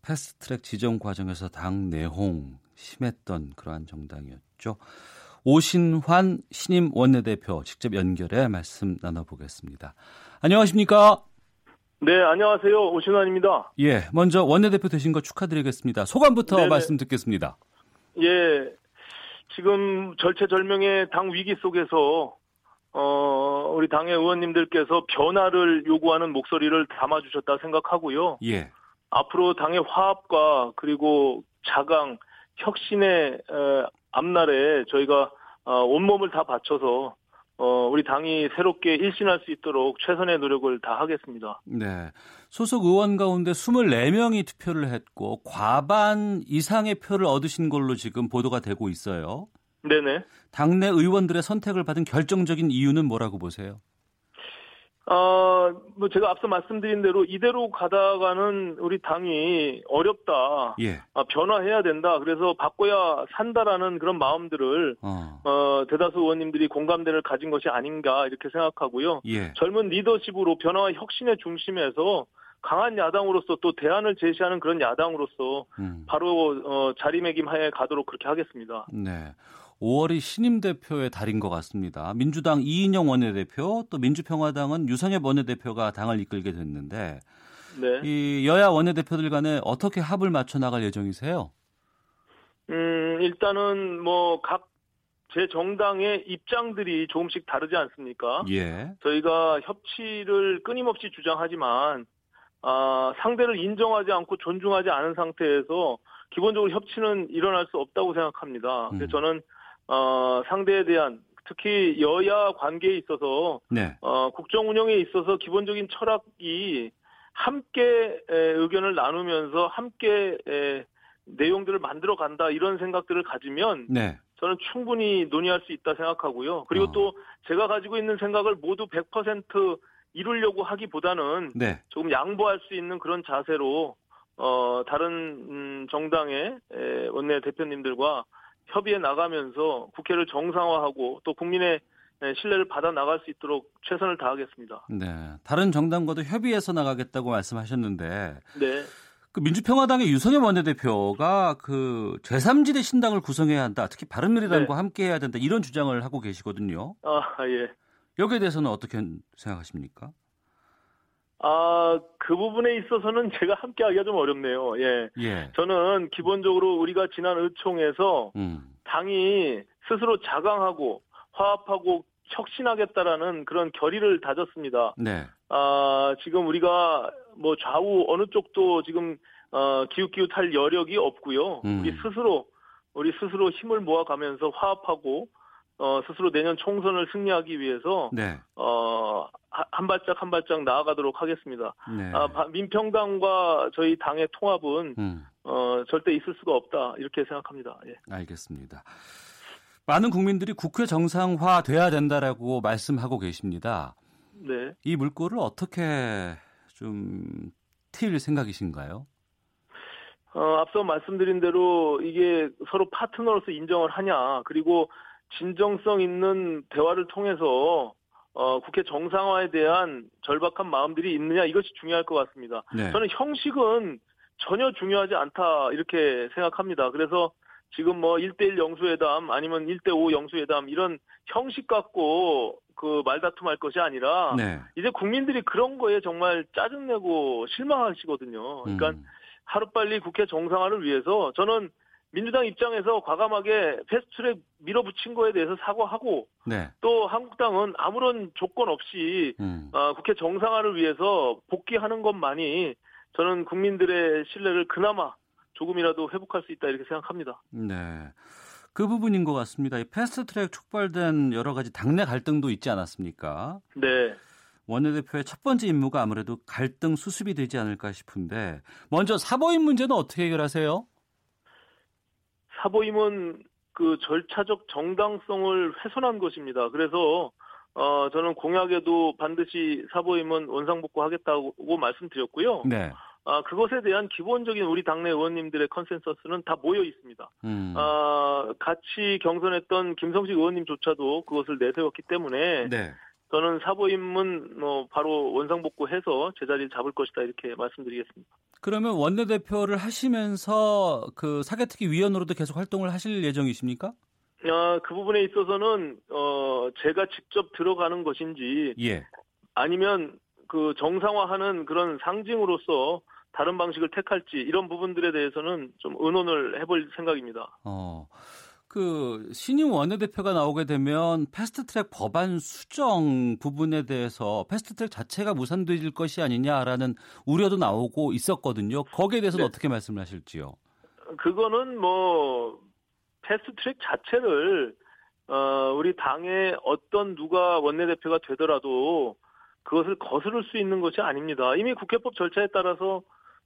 패스트트랙 지정 과정에서 당 내홍 심했던 그러한 정당이었죠. 오신환 신임 원내대표 직접 연결해 말씀 나눠보겠습니다. 안녕하십니까? 네, 안녕하세요. 오신환입니다. 예, 먼저 원내대표 되신 거 축하드리겠습니다. 소감부터 네네. 말씀 듣겠습니다. 예, 지금 절체절명의 당 위기 속에서 어, 우리 당의 의원님들께서 변화를 요구하는 목소리를 담아주셨다 생각하고요. 예. 앞으로 당의 화합과 그리고 자강, 혁신의 앞날에 저희가 어, 온몸을 다 바쳐서 어, 우리 당이 새롭게 일신할 수 있도록 최선의 노력을 다 하겠습니다. 네. 소속 의원 가운데 24명이 투표를 했고 과반 이상의 표를 얻으신 걸로 지금 보도가 되고 있어요. 네네. 당내 의원들의 선택을 받은 결정적인 이유는 뭐라고 보세요? 어, 뭐 제가 앞서 말씀드린 대로 이대로 가다가는 우리 당이 어렵다. 예. 아, 변화해야 된다. 그래서 바꿔야 산다라는 그런 마음들을 어. 어, 대다수 의원님들이 공감대를 가진 것이 아닌가 이렇게 생각하고요. 예. 젊은 리더십으로 변화와 혁신의 중심에서 강한 야당으로서 또 대안을 제시하는 그런 야당으로서 음. 바로 어, 자리매김하에 가도록 그렇게 하겠습니다. 네. 5월이 신임 대표의 달인 것 같습니다. 민주당 이인영 원내대표 또 민주평화당은 유성엽 원내대표가 당을 이끌게 됐는데 네. 이 여야 원내대표들 간에 어떻게 합을 맞춰 나갈 예정이세요? 음, 일단은 뭐 각 제 정당의 입장들이 조금씩 다르지 않습니까? 예. 저희가 협치를 끊임없이 주장하지만 아, 상대를 인정하지 않고 존중하지 않은 상태에서 기본적으로 협치는 일어날 수 없다고 생각합니다. 음. 그래서 저는 어, 상대에 대한 특히 여야 관계에 있어서 네. 어, 국정 운영에 있어서 기본적인 철학이 함께 에, 의견을 나누면서 함께 에, 내용들을 만들어 간다 이런 생각들을 가지면 네. 저는 충분히 논의할 수 있다 생각하고요. 그리고 어. 또 제가 가지고 있는 생각을 모두 100% 이루려고 하기보다는 네. 조금 양보할 수 있는 그런 자세로 어 다른 음, 정당의 에, 원내 대표님들과 협의해 나가면서 국회를 정상화하고 또 국민의 에, 신뢰를 받아 나갈 수 있도록 최선을 다하겠습니다. 네. 다른 정당과도 협의해서 나가겠다고 말씀하셨는데 네. 그 민주평화당의 유성엽 원내대표가 그 제3지대 신당을 구성해야 한다. 특히 바른미래당과 네. 함께 해야 된다. 이런 주장을 하고 계시거든요. 아, 예. 여기에 대해서는 어떻게 생각하십니까? 아, 그 부분에 있어서는 제가 함께 하기가 좀 어렵네요. 예. 예. 저는 기본적으로 우리가 지난 의총에서 음. 당이 스스로 자강하고 화합하고 혁신하겠다라는 그런 결의를 다졌습니다. 네. 아, 지금 우리가 뭐 좌우 어느 쪽도 지금 어, 기웃기웃할 여력이 없고요. 음. 우리 스스로 우리 스스로 힘을 모아가면서 화합하고 어, 스스로 내년 총선을 승리하기 위해서 네. 어, 하- 한 발짝 한 발짝 나아가도록 하겠습니다. 네. 아, 바- 민평당과 저희 당의 통합은 음. 어, 절대 있을 수가 없다 이렇게 생각합니다. 예. 알겠습니다. 많은 국민들이 국회 정상화 돼야 된다라고 말씀하고 계십니다. 네. 이 물꼬를 어떻게 좀 튈 생각이신가요? 어, 앞서 말씀드린 대로 이게 서로 파트너로서 인정을 하냐, 그리고 진정성 있는 대화를 통해서 어, 국회 정상화에 대한 절박한 마음들이 있느냐 이것이 중요할 것 같습니다. 네. 저는 형식은 전혀 중요하지 않다 이렇게 생각합니다. 그래서 지금 뭐 1대1 영수회담 아니면 1대5 영수회담 이런 형식 갖고 그 말다툼할 것이 아니라 네. 이제 국민들이 그런 거에 정말 짜증내고 실망하시거든요. 그러니까 음. 하루빨리 국회 정상화를 위해서 저는 민주당 입장에서 과감하게 패스트트랙 밀어붙인 거에 대해서 사과하고 네. 또 한국당은 아무런 조건 없이 음. 어, 국회 정상화를 위해서 복귀하는 것만이 저는 국민들의 신뢰를 그나마 조금이라도 회복할 수 있다 이렇게 생각합니다. 네. 그 부분인 것 같습니다. 이 패스트트랙 촉발된 여러 가지 당내 갈등도 있지 않았습니까? 네. 원내대표의 첫 번째 임무가 아무래도 갈등 수습이 되지 않을까 싶은데 먼저 사보임 문제는 어떻게 해결하세요? 사보임은 그 절차적 정당성을 훼손한 것입니다. 그래서 어 저는 공약에도 반드시 사보임은 원상복구 하겠다고 말씀드렸고요. 네. 아 그것에 대한 기본적인 우리 당내 의원님들의 컨센서스는 다 모여 있습니다. 음. 아 같이 경선했던 김성식 의원님조차도 그것을 내세웠기 때문에 네. 저는 사보임은 뭐 바로 원상복구해서 제자리를 잡을 것이다 이렇게 말씀드리겠습니다. 그러면 원내대표를 하시면서 그 사개특위 위원으로도 계속 활동을 하실 예정이십니까? 아, 그 부분에 있어서는 어 제가 직접 들어가는 것인지 예. 아니면 그 정상화하는 그런 상징으로서 다른 방식을 택할지 이런 부분들에 대해서는 좀 의논을 해볼 생각입니다. 어. 그 신임 원내대표가 나오게 되면 패스트트랙 법안 수정 부분에 대해서 패스트트랙 자체가 무산될 것이 아니냐라는 우려도 나오고 있었거든요. 거기에 대해서는 네. 어떻게 말씀을 하실지요? 그거는 뭐 패스트트랙 자체를 어 우리 당의 어떤 누가 원내대표가 되더라도 그것을 거스를 수 있는 것이 아닙니다. 이미 국회법 절차에 따라서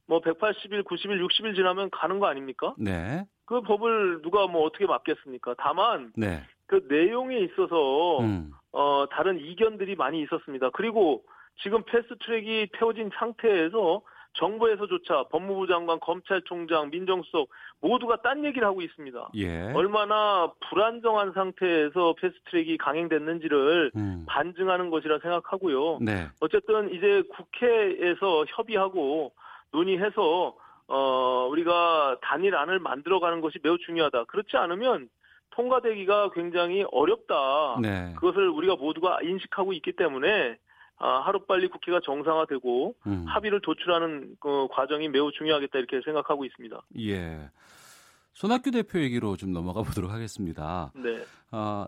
뭐 180일, 90일, 60일 지나면 가는 거 아닙니까? 네. 그 법을 누가 뭐 어떻게 막겠습니까? 다만 네. 그 내용에 있어서 음. 어 다른 이견들이 많이 있었습니다. 그리고 지금 패스트트랙이 태워진 상태에서 정부에서조차 법무부 장관, 검찰총장, 민정수석 모두가 딴 얘기를 하고 있습니다. 예. 얼마나 불안정한 상태에서 패스트트랙이 강행됐는지를 음. 반증하는 것이라 생각하고요. 네. 어쨌든 이제 국회에서 협의하고 논의해서 어 우리가 단일안을 만들어가는 것이 매우 중요하다. 그렇지 않으면 통과되기가 굉장히 어렵다. 네. 그것을 우리가 모두가 인식하고 있기 때문에 아, 하루빨리 국회가 정상화되고 음. 합의를 도출하는 그 과정이 매우 중요하겠다 이렇게 생각하고 있습니다. 예. 손학규 대표 얘기로 좀 넘어가 보도록 하겠습니다. 네. 어,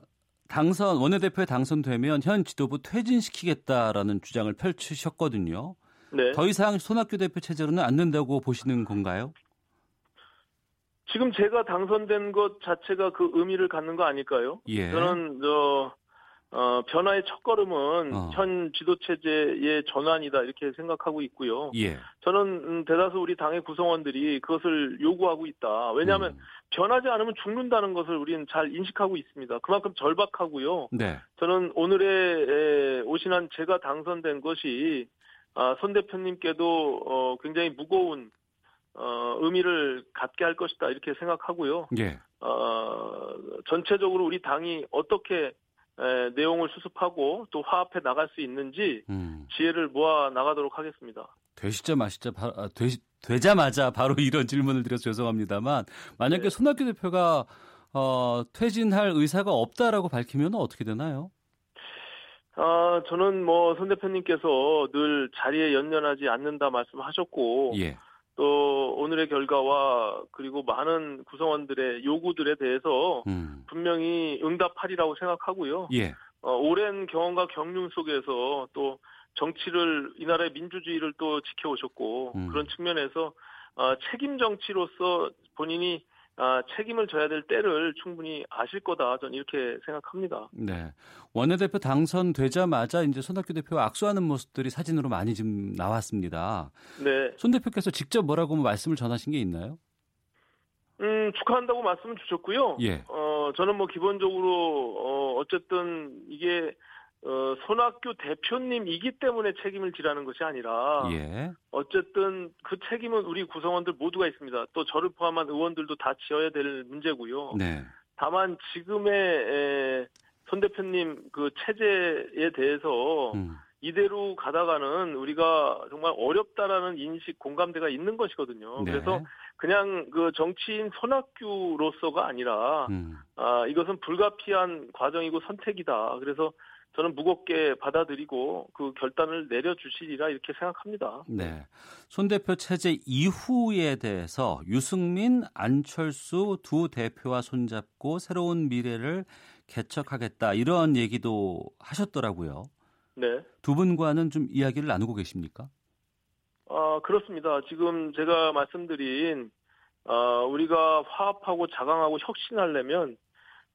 당선 원내대표에 당선되면 현 지도부 퇴진시키겠다라는 주장을 펼치셨거든요. 네. 더 이상 손학규 대표 체제로는 안 된다고 보시는 건가요? 지금 제가 당선된 것 자체가 그 의미를 갖는 거 아닐까요? 예. 저는 저 어, 변화의 첫걸음은 어. 현 지도체제의 전환이다 이렇게 생각하고 있고요. 예. 저는 음, 대다수 우리 당의 구성원들이 그것을 요구하고 있다. 왜냐하면 음. 변하지 않으면 죽는다는 것을 우리는 잘 인식하고 있습니다. 그만큼 절박하고요. 네. 저는 오늘의 오신한 제가 당선된 것이 아, 손 대표님께도 어, 굉장히 무거운 어, 의미를 갖게 할 것이다 이렇게 생각하고요. 예. 어, 전체적으로 우리 당이 어떻게 에, 내용을 수습하고 또 화합해 나갈 수 있는지 음. 지혜를 모아 나가도록 하겠습니다. 되시자 마시자 바, 아, 되, 되자마자 바로 이런 질문을 드려서 죄송합니다만 만약에 네. 손학규 대표가 어, 퇴진할 의사가 없다라고 밝히면 어떻게 되나요? 아, 저는 뭐 손 대표님께서 늘 자리에 연연하지 않는다 말씀하셨고 예. 또 오늘의 결과와 그리고 많은 구성원들의 요구들에 대해서 음. 분명히 응답하리라고 생각하고요. 예. 어, 오랜 경험과 경륜 속에서 또 정치를 이 나라의 민주주의를 또 지켜오셨고 음. 그런 측면에서 어, 책임 정치로서 본인이 아, 책임을 져야 될 때를 충분히 아실 거다. 저는 이렇게 생각합니다. 네. 원내대표 당선되자마자 이제 손학규 대표와 악수하는 모습들이 사진으로 많이 지금 나왔습니다. 네. 손 대표께서 직접 뭐라고 말씀을 전하신 게 있나요? 음, 축하한다고 말씀을 주셨고요. 예. 어, 저는 뭐 기본적으로, 어, 어쨌든 이게 어, 손학규 대표님이기 때문에 책임을 지라는 것이 아니라 예. 어쨌든 그 책임은 우리 구성원들 모두가 있습니다. 또 저를 포함한 의원들도 다 지어야 될 문제고요. 네. 다만 지금의 에, 손 대표님 그 체제에 대해서 음. 이대로 가다가는 우리가 정말 어렵다라는 인식 공감대가 있는 것이거든요. 네. 그래서 그냥 그 정치인 손학규로서가 아니라 음. 아 이것은 불가피한 과정이고 선택이다. 그래서 저는 무겁게 받아들이고 그 결단을 내려주시리라 이렇게 생각합니다. 네. 손 대표 체제 이후에 대해서 유승민, 안철수 두 대표와 손잡고 새로운 미래를 개척하겠다 이런 얘기도 하셨더라고요. 네. 두 분과는 좀 이야기를 나누고 계십니까? 아, 그렇습니다. 지금 제가 말씀드린 아, 우리가 화합하고 자강하고 혁신하려면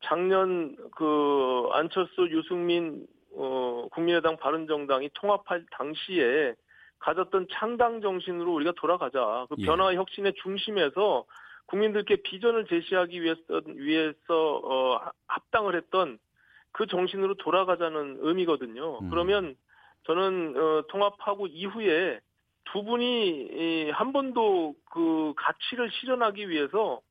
작년 그 안철수 유승민 어 국민의당 바른정당이 통합할 당시에 가졌던 창당 정신으로 우리가 돌아가자. 그 예. 변화 혁신의 중심에서 국민들께 비전을 제시하기 위해서 위해서 어 합당을 했던 그 정신으로 돌아가자는 의미거든요. 음. 그러면 저는 어 통합하고 이후에 두 분이 한 번도 그 가치를 실현하기 위해서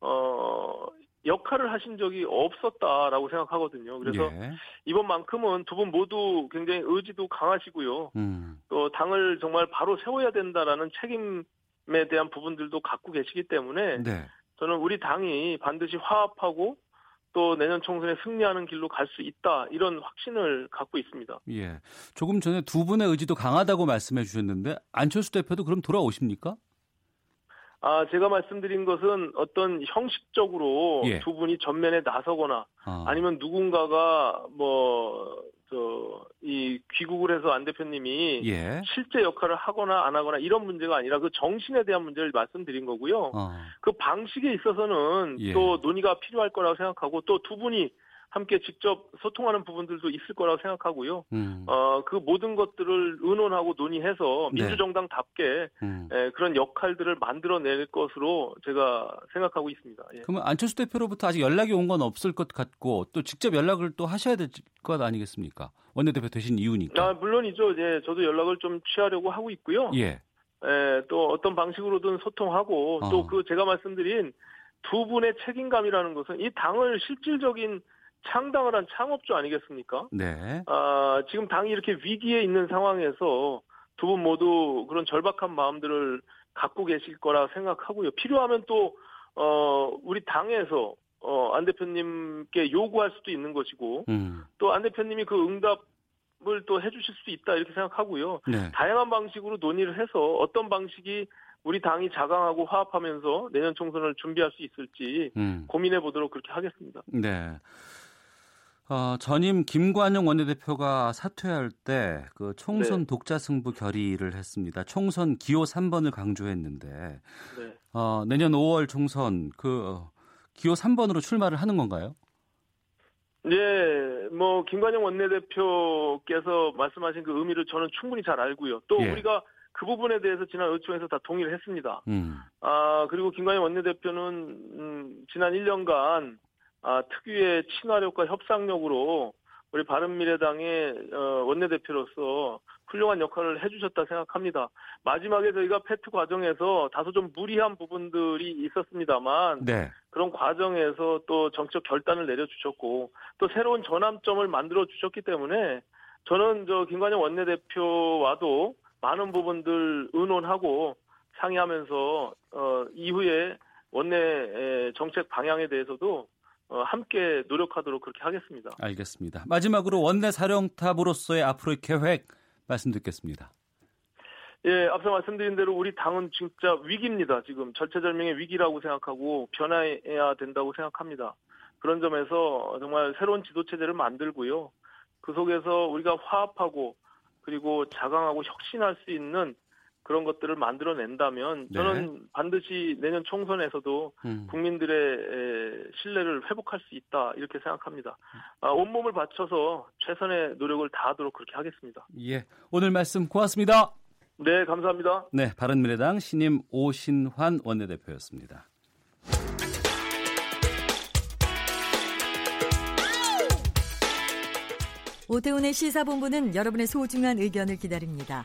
어 역할을 하신 적이 없었다라고 생각하거든요. 그래서 예. 이번만큼은 두 분 모두 굉장히 의지도 강하시고요. 음. 또 당을 정말 바로 세워야 된다라는 책임에 대한 부분들도 갖고 계시기 때문에 네. 저는 우리 당이 반드시 화합하고 또 내년 총선에 승리하는 길로 갈 수 있다 이런 확신을 갖고 있습니다. 예. 조금 전에 두 분의 의지도 강하다고 말씀해 주셨는데 안철수 대표도 그럼 돌아오십니까? 아, 제가 말씀드린 것은 어떤 형식적으로 예. 두 분이 전면에 나서거나 아. 아니면 누군가가 뭐, 저, 이 귀국을 해서 안 대표님이 예. 실제 역할을 하거나 안 하거나 이런 문제가 아니라 그 정신에 대한 문제를 말씀드린 거고요. 아. 그 방식에 있어서는 예. 또 논의가 필요할 거라고 생각하고 또 두 분이 함께 직접 소통하는 부분들도 있을 거라고 생각하고요. 음. 어, 그 모든 것들을 의논하고 논의해서 네. 민주정당답게 음. 에, 그런 역할들을 만들어낼 것으로 제가 생각하고 있습니다. 예. 그러면 안철수 대표로부터 아직 연락이 온 건 없을 것 같고 또 직접 연락을 또 하셔야 될 것 아니겠습니까? 원내대표 되신 이유니까. 아, 물론이죠. 예, 저도 연락을 좀 취하려고 하고 있고요. 예. 에, 또 어떤 방식으로든 소통하고 어. 또그 제가 말씀드린 두 분의 책임감이라는 것은 이 당을 실질적인 창당을 한 창업주 아니겠습니까? 네. 아, 지금 당이 이렇게 위기에 있는 상황에서 두 분 모두 그런 절박한 마음들을 갖고 계실 거라 생각하고요. 필요하면 또, 어, 우리 당에서, 어, 안 대표님께 요구할 수도 있는 것이고, 음. 또안 대표님이 그 응답 을 또 해주실 수 있다 이렇게 생각하고요. 네. 다양한 방식으로 논의를 해서 어떤 방식이 우리 당이 자강하고 화합하면서 내년 총선을 준비할 수 있을지 음. 고민해 보도록 그렇게 하겠습니다. 네. 어, 전임 김관영 원내대표가 사퇴할 때 그 총선 네. 독자 승부 결의를 했습니다. 총선 기호 3번을 강조했는데 네. 어, 내년 5월 총선 그 기호 3번으로 출마를 하는 건가요? 네, 뭐 김관영 원내대표께서 말씀하신 그 의미를 저는 충분히 잘 알고요. 또 예. 우리가 그 부분에 대해서 지난 의총에서 다 동의를 했습니다. 음. 아 그리고 김관영 원내대표는 음, 지난 1년간 아, 특유의 친화력과 협상력으로 우리 바른미래당의 어, 원내대표로서 훌륭한 역할을 해주셨다 생각합니다. 마지막에 저희가 패트 과정에서 다소 좀 무리한 부분들이 있었습니다만 네. 그런 과정에서 또 정책 결단을 내려주셨고 또 새로운 전환점을 만들어 주셨기 때문에 저는 저 김관영 원내대표와도 많은 부분들 의논하고 상의하면서 어, 이후에 원내 정책 방향에 대해서도 어, 함께 노력하도록 그렇게 하겠습니다. 알겠습니다. 마지막으로 원내 사령탑으로서의 앞으로의 계획 말씀 듣겠습니다. 예, 앞서 말씀드린 대로 우리 당은 진짜 위기입니다. 지금 절체절명의 위기라고 생각하고 변화해야 된다고 생각합니다. 그런 점에서 정말 새로운 지도체제를 만들고요. 그 속에서 우리가 화합하고 그리고 자강하고 혁신할 수 있는 그런 것들을 만들어낸다면 네. 저는 네. 반드시 내년 총선에서도 음. 국민들의 신뢰를 회복할 수 있다 이렇게 생각합니다. 아, 온몸을 바쳐서 최선의 노력을 다하도록 그렇게 하겠습니다. 예, 오늘 말씀 고맙습니다. 네, 감사합니다. 네, 바른미래당 신임 오신환 원내대표였습니다. 오태훈의 시사본부는 여러분의 소중한 의견을 기다립니다.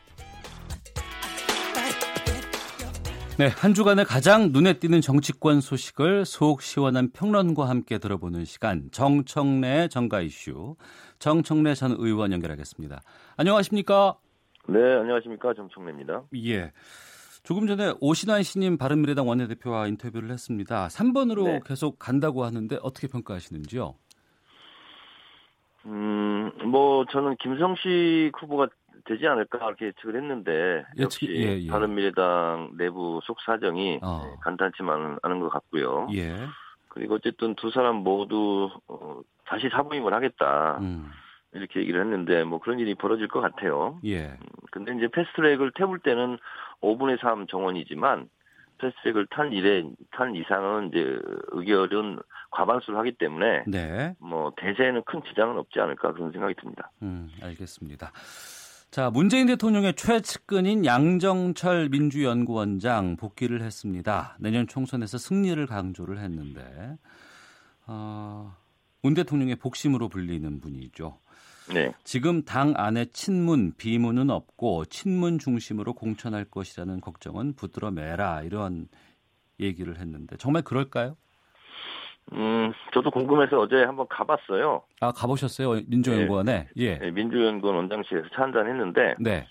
네, 한 주간의 가장 눈에 띄는 정치권 소식을 속 시원한 평론과 함께 들어보는 시간 정청래 정가 이슈 정청래 전 의원 연결하겠습니다. 안녕하십니까? 네, 안녕하십니까 정청래입니다. 예. 조금 전에 오신환 신임 바른미래당 원내대표와 인터뷰를 했습니다. 3번으로 네. 계속 간다고 하는데 어떻게 평가하시는지요? 음, 뭐 저는 김성식 후보가 되지 않을까 이렇게 예측을 했는데 역시 예, 예. 바른미래당 내부 속 사정이 어. 간단치만은 않은 것 같고요. 예. 그리고 어쨌든 두 사람 모두 어, 다시 사부임을 하겠다. 음. 이렇게 얘기를 했는데 뭐 그런 일이 벌어질 것 같아요. 예. 음, 근데 이제 패스트트랙을 태울 때는 5분의 3 정원이지만 패스트트랙을 탄 일에 탄 이상은 이제 의결은 과반수를 하기 때문에 네. 뭐 대세에는 큰 지장은 없지 않을까 그런 생각이 듭니다. 음, 알겠습니다. 자, 문재인 대통령의 최측근인 양정철 민주연구원장 복귀를 했습니다. 내년 총선에서 승리를 강조를 했는데, 어, 문 대통령의 복심으로 불리는 분이죠. 네. 지금 당 안에 친문, 비문은 없고 친문 중심으로 공천할 것이라는 걱정은 붙들어 매라 이런 얘기를 했는데 정말 그럴까요? 음, 저도 궁금해서 어제 한번 가봤어요. 아, 가보셨어요? 민주연구원에? 네. 예. 네, 민주연구원 원장실에서 차 한잔 했는데. 네.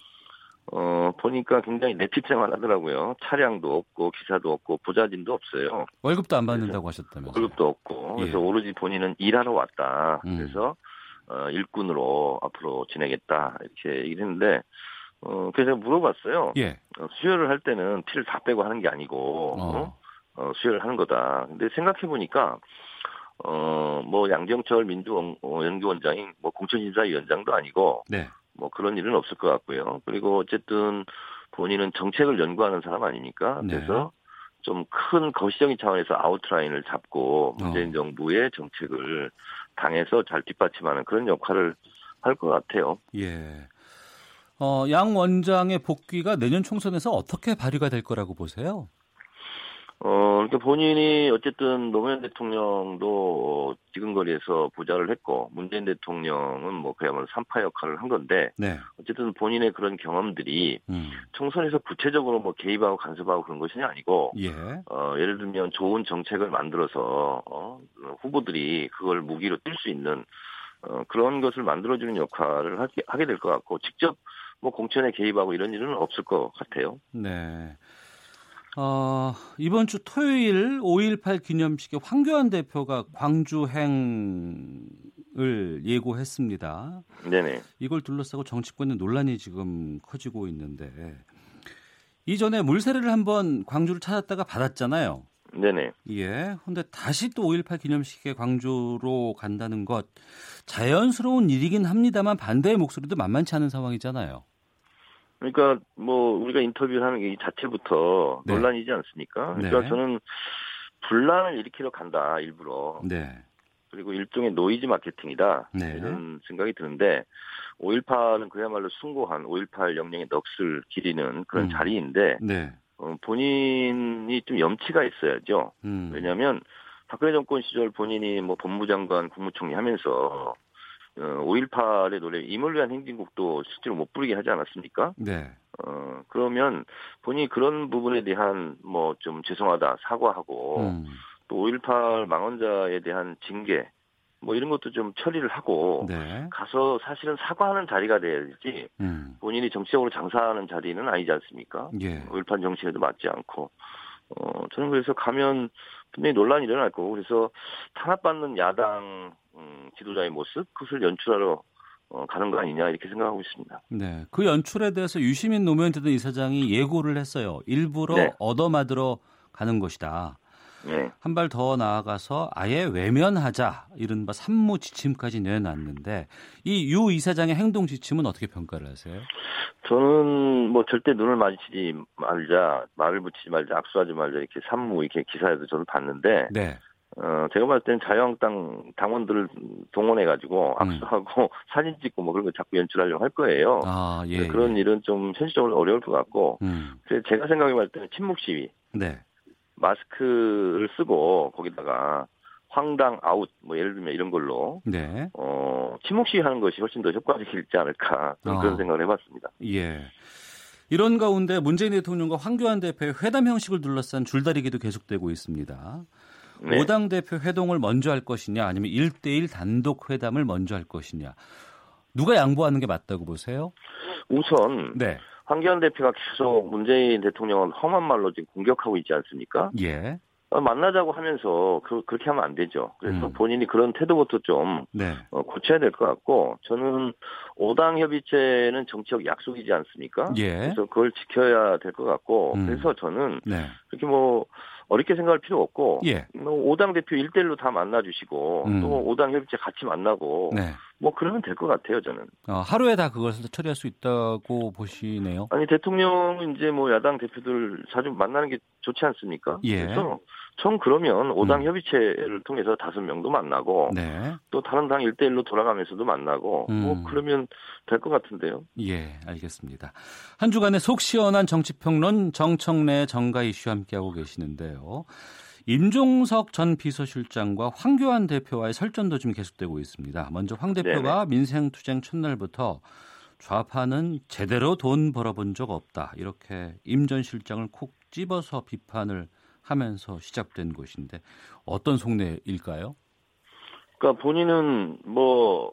어, 보니까 굉장히 내피생활 하더라고요. 차량도 없고, 기사도 없고, 부자진도 없어요. 월급도 안 받는다고 하셨다면서 월급도 없고. 예. 그래서 오로지 본인은 일하러 왔다. 음. 그래서, 어, 일꾼으로 앞으로 지내겠다. 이렇게 얘기를 했는데, 어, 그래서 물어봤어요. 예. 어, 수혈을 할 때는 피를 다 빼고 하는 게 아니고, 어. 어? 어 수혈을 하는 거다. 근데 생각해 보니까, 어, 뭐, 양정철 민주연구원장이 뭐 공천심사위원장도 아니고, 네. 뭐 그런 일은 없을 것 같고요. 그리고 어쨌든 본인은 정책을 연구하는 사람 아닙니까? 네. 그래서 좀큰 거시적인 차원에서 아웃라인을 잡고 문재인 어. 정부의 정책을 당에서 잘 뒷받침하는 그런 역할을 할 것 같아요. 예. 어, 양 원장의 복귀가 내년 총선에서 어떻게 발휘가 될 거라고 보세요? 어, 그러니까 본인이 어쨌든 노무현 대통령도 지근거리에서 부자를 했고, 문재인 대통령은 뭐 그야말로 삼파 역할을 한 건데, 네. 어쨌든 본인의 그런 경험들이 음. 총선에서 구체적으로 뭐 개입하고 간섭하고 그런 것이 아니고, 예. 어, 예를 들면 좋은 정책을 만들어서, 어, 후보들이 그걸 무기로 뛸 수 있는, 어, 그런 것을 만들어주는 역할을 하게, 하게 될 것 같고, 직접 뭐 공천에 개입하고 이런 일은 없을 것 같아요. 네. 어, 이번 주 토요일 5.18 기념식에 황교안 대표가 광주행을 예고했습니다. 네네. 이걸 둘러싸고 정치권의 논란이 지금 커지고 있는데 이전에 물세례를 한번 광주를 찾았다가 받았잖아요. 네네. 예. 근데 다시 또 5.18 기념식에 광주로 간다는 것 자연스러운 일이긴 합니다만 반대의 목소리도 만만치 않은 상황이잖아요. 그러니까 뭐 우리가 인터뷰를 하는 게이 자체부터 네. 논란이지 않습니까? 그러니까 네. 저는 분란을 일으키러 간다 일부러. 네. 그리고 일종의 노이즈 마케팅이다 네. 이런 생각이 드는데 5.18은 그야말로 숭고한 5.18 영령의 넋을 기리는 그런 음. 자리인데 네. 어, 본인이 좀 염치가 있어야죠. 음. 왜냐하면 박근혜 정권 시절 본인이 뭐 법무장관, 국무총리 하면서 어, 5.18의 노래 임을 위한 행진곡도 실제로 못 부르게 하지 않았습니까? 네. 어, 그러면 본인이 그런 부분에 대한 뭐 좀 죄송하다 사과하고 음. 또5.18 망원자에 대한 징계 뭐 이런 것도 좀 처리를 하고 네. 가서 사실은 사과하는 자리가 돼야지 음. 본인이 정치적으로 장사하는 자리는 아니지 않습니까? 예. 5.18 정치에도 맞지 않고 어 저는 그래서 가면 분명히 논란이 일어날 거고 그래서 탄압받는 야당 음, 지도자의 모습 그것을 연출하러 어, 가는 거 아니냐 이렇게 생각하고 있습니다. 네. 그 연출에 대해서 유시민 노무현 대전 이사장이 예고를 했어요. 일부러 네. 얻어맞으러 가는 것이다. 네. 한 발 더 나아가서 아예 외면하자 이른바 산무 지침까지 내놨는데 이 유 이사장의 행동 지침은 어떻게 평가를 하세요? 저는 뭐 절대 눈을 마주치지 말자, 말을 붙이지 말자, 악수하지 말자 이렇게 산무 이렇게 기사에도 저는 봤는데 네. 어 제가 봤을 때는 자유한국당 당원들을 동원해 가지고 악수하고 사진 찍고 뭐 그런 거 자꾸 연출하려고 할 거예요. 아, 예. 그런 일은 좀 현실적으로 어려울 것 같고 음. 제가 생각해 봤을 때는 침묵 시위 네. 마스크를 쓰고 거기다가 황당 아웃 뭐 예를 들면 이런 걸로 네. 어 침묵 시위하는 것이 훨씬 더 효과적이지 않을까 아. 그런 생각을 해봤습니다. 예. 이런 가운데 문재인 대통령과 황교안 대표의 회담 형식을 둘러싼 줄다리기도 계속되고 있습니다. 네. 오당 대표 회동을 먼저 할 것이냐 아니면 1대1 단독 회담을 먼저 할 것이냐. 누가 양보하는 게 맞다고 보세요? 우선 네. 황교안 대표가 계속 문재인 대통령을 험한 말로 지금 공격하고 있지 않습니까? 예. 어, 만나자고 하면서 그, 그렇게 하면 안 되죠. 그래서 음. 본인이 그런 태도부터 좀 네. 어, 고쳐야 될 것 같고 저는 오당 협의체는 정치적 약속이지 않습니까? 예. 그래서 그걸 지켜야 될 것 같고 음. 그래서 저는 네. 그렇게 뭐 어렵게 생각할 필요 없고 예. 뭐 오당 대표 일대일로다 만나주시고 음. 또 오당 협의체 같이 만나고 네. 뭐 그러면 될 것 같아요 저는. 어, 하루에 다 그것을 처리할 수 있다고 보시네요. 아니 대통령은 이제 뭐 야당 대표들 자주 만나는 게 좋지 않습니까? 예. 그래서 전 그러면 오당 음. 협의체를 통해서 다섯 명도 만나고 네. 또 다른 당 일대일로 돌아가면서도 만나고 음. 뭐 그러면 될 것 같은데요. 예, 알겠습니다. 한 주간의 속 시원한 정치평론 정청래 정가 이슈 함께하고 계시는데요. 임종석 전 비서실장과 황교안 대표와의 설전도 좀 계속되고 있습니다. 먼저 황 대표가 민생투쟁 첫날부터 좌파는 제대로 돈 벌어본 적 없다. 이렇게 임 전 실장을 콕 집어서 비판을 하면서 시작된 것인데 어떤 속내일까요? 그러니까 본인은 뭐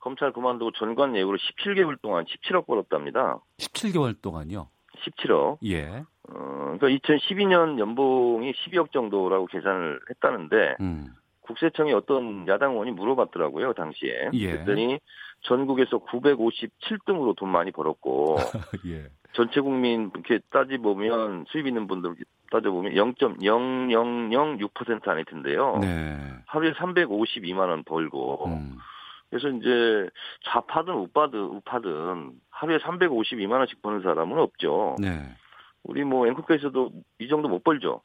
검찰 그만두고 전관 예우로 17개월 동안 17억 벌었답니다. 17개월 동안요. 17억. 예. 어, 그러니까 2012년 연봉이 12억 정도라고 계산을 했다는데 음. 국세청에 어떤 야당 의원이 물어봤더라고요 당시에. 예. 그랬더니 전국에서 957등으로 돈 많이 벌었고 예. 전체 국민 이렇게 따지 보면 수입 있는 분들 따져 보면 0.0006% 안에 든대요. 네. 하루에 352만 원 벌고. 음. 그래서 이제 좌파든 우파든 우파든 하루에 352만 원씩 버는 사람은 없죠. 네. 우리 뭐 앵커께서도 이 정도 못 벌죠.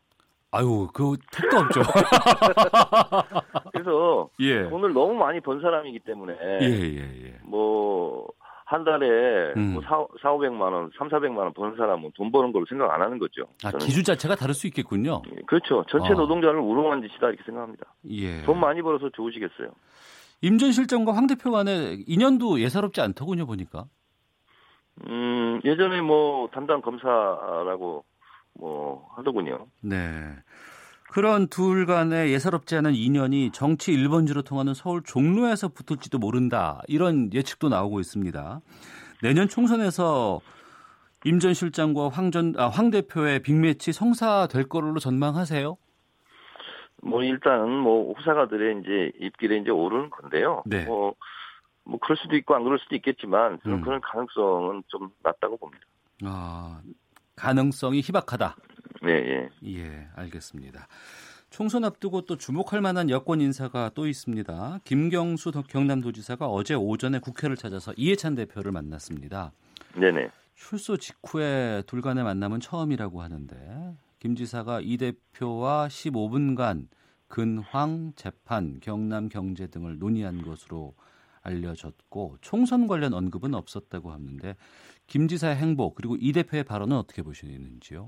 아유, 그 택도 없죠. 그래서 예. 돈을 너무 많이 번 사람이기 때문에 예, 예, 예. 뭐. 한 달에 음. 뭐 4, 4, 500만 원, 3, 400만 원 버는 사람은 돈 버는 걸로 생각 안 하는 거죠. 아, 기준 자체가 다를 수 있겠군요. 예, 그렇죠. 전체 어. 노동자를 우롱한 짓이다 이렇게 생각합니다. 예. 돈 많이 벌어서 좋으시겠어요. 임 전 실장과 황 대표 간의 인연도 예사롭지 않더군요, 보니까. 음, 예전에 뭐 담당 검사라고 뭐 하더군요. 네. 그런 둘 간의 예사롭지 않은 인연이 정치 1번지로 통하는 서울 종로에서 붙을지도 모른다. 이런 예측도 나오고 있습니다. 내년 총선에서 임 전 실장과 황, 전, 아, 황 대표의 빅매치 성사될 거로 전망하세요? 뭐 일단 뭐 후사가들의 이제 입길에 이제 오르는 건데요. 네. 뭐, 뭐 그럴 수도 있고 안 그럴 수도 있겠지만 저는 음. 그런 가능성은 좀 낮다고 봅니다. 아 가능성이 희박하다. 네, 예. 예, 알겠습니다. 총선 앞두고 또 주목할 만한 여권 인사가 또 있습니다. 김경수 경남도지사가 어제 오전에 국회를 찾아서 이해찬 대표를 만났습니다. 네네. 출소 직후에 둘 간의 만남은 처음이라고 하는데 김 지사가 이 대표와 15분간 근황, 재판, 경남 경제 등을 논의한 것으로 알려졌고 총선 관련 언급은 없었다고 하는데 김 지사의 행보 그리고 이 대표의 발언은 어떻게 보시는지요?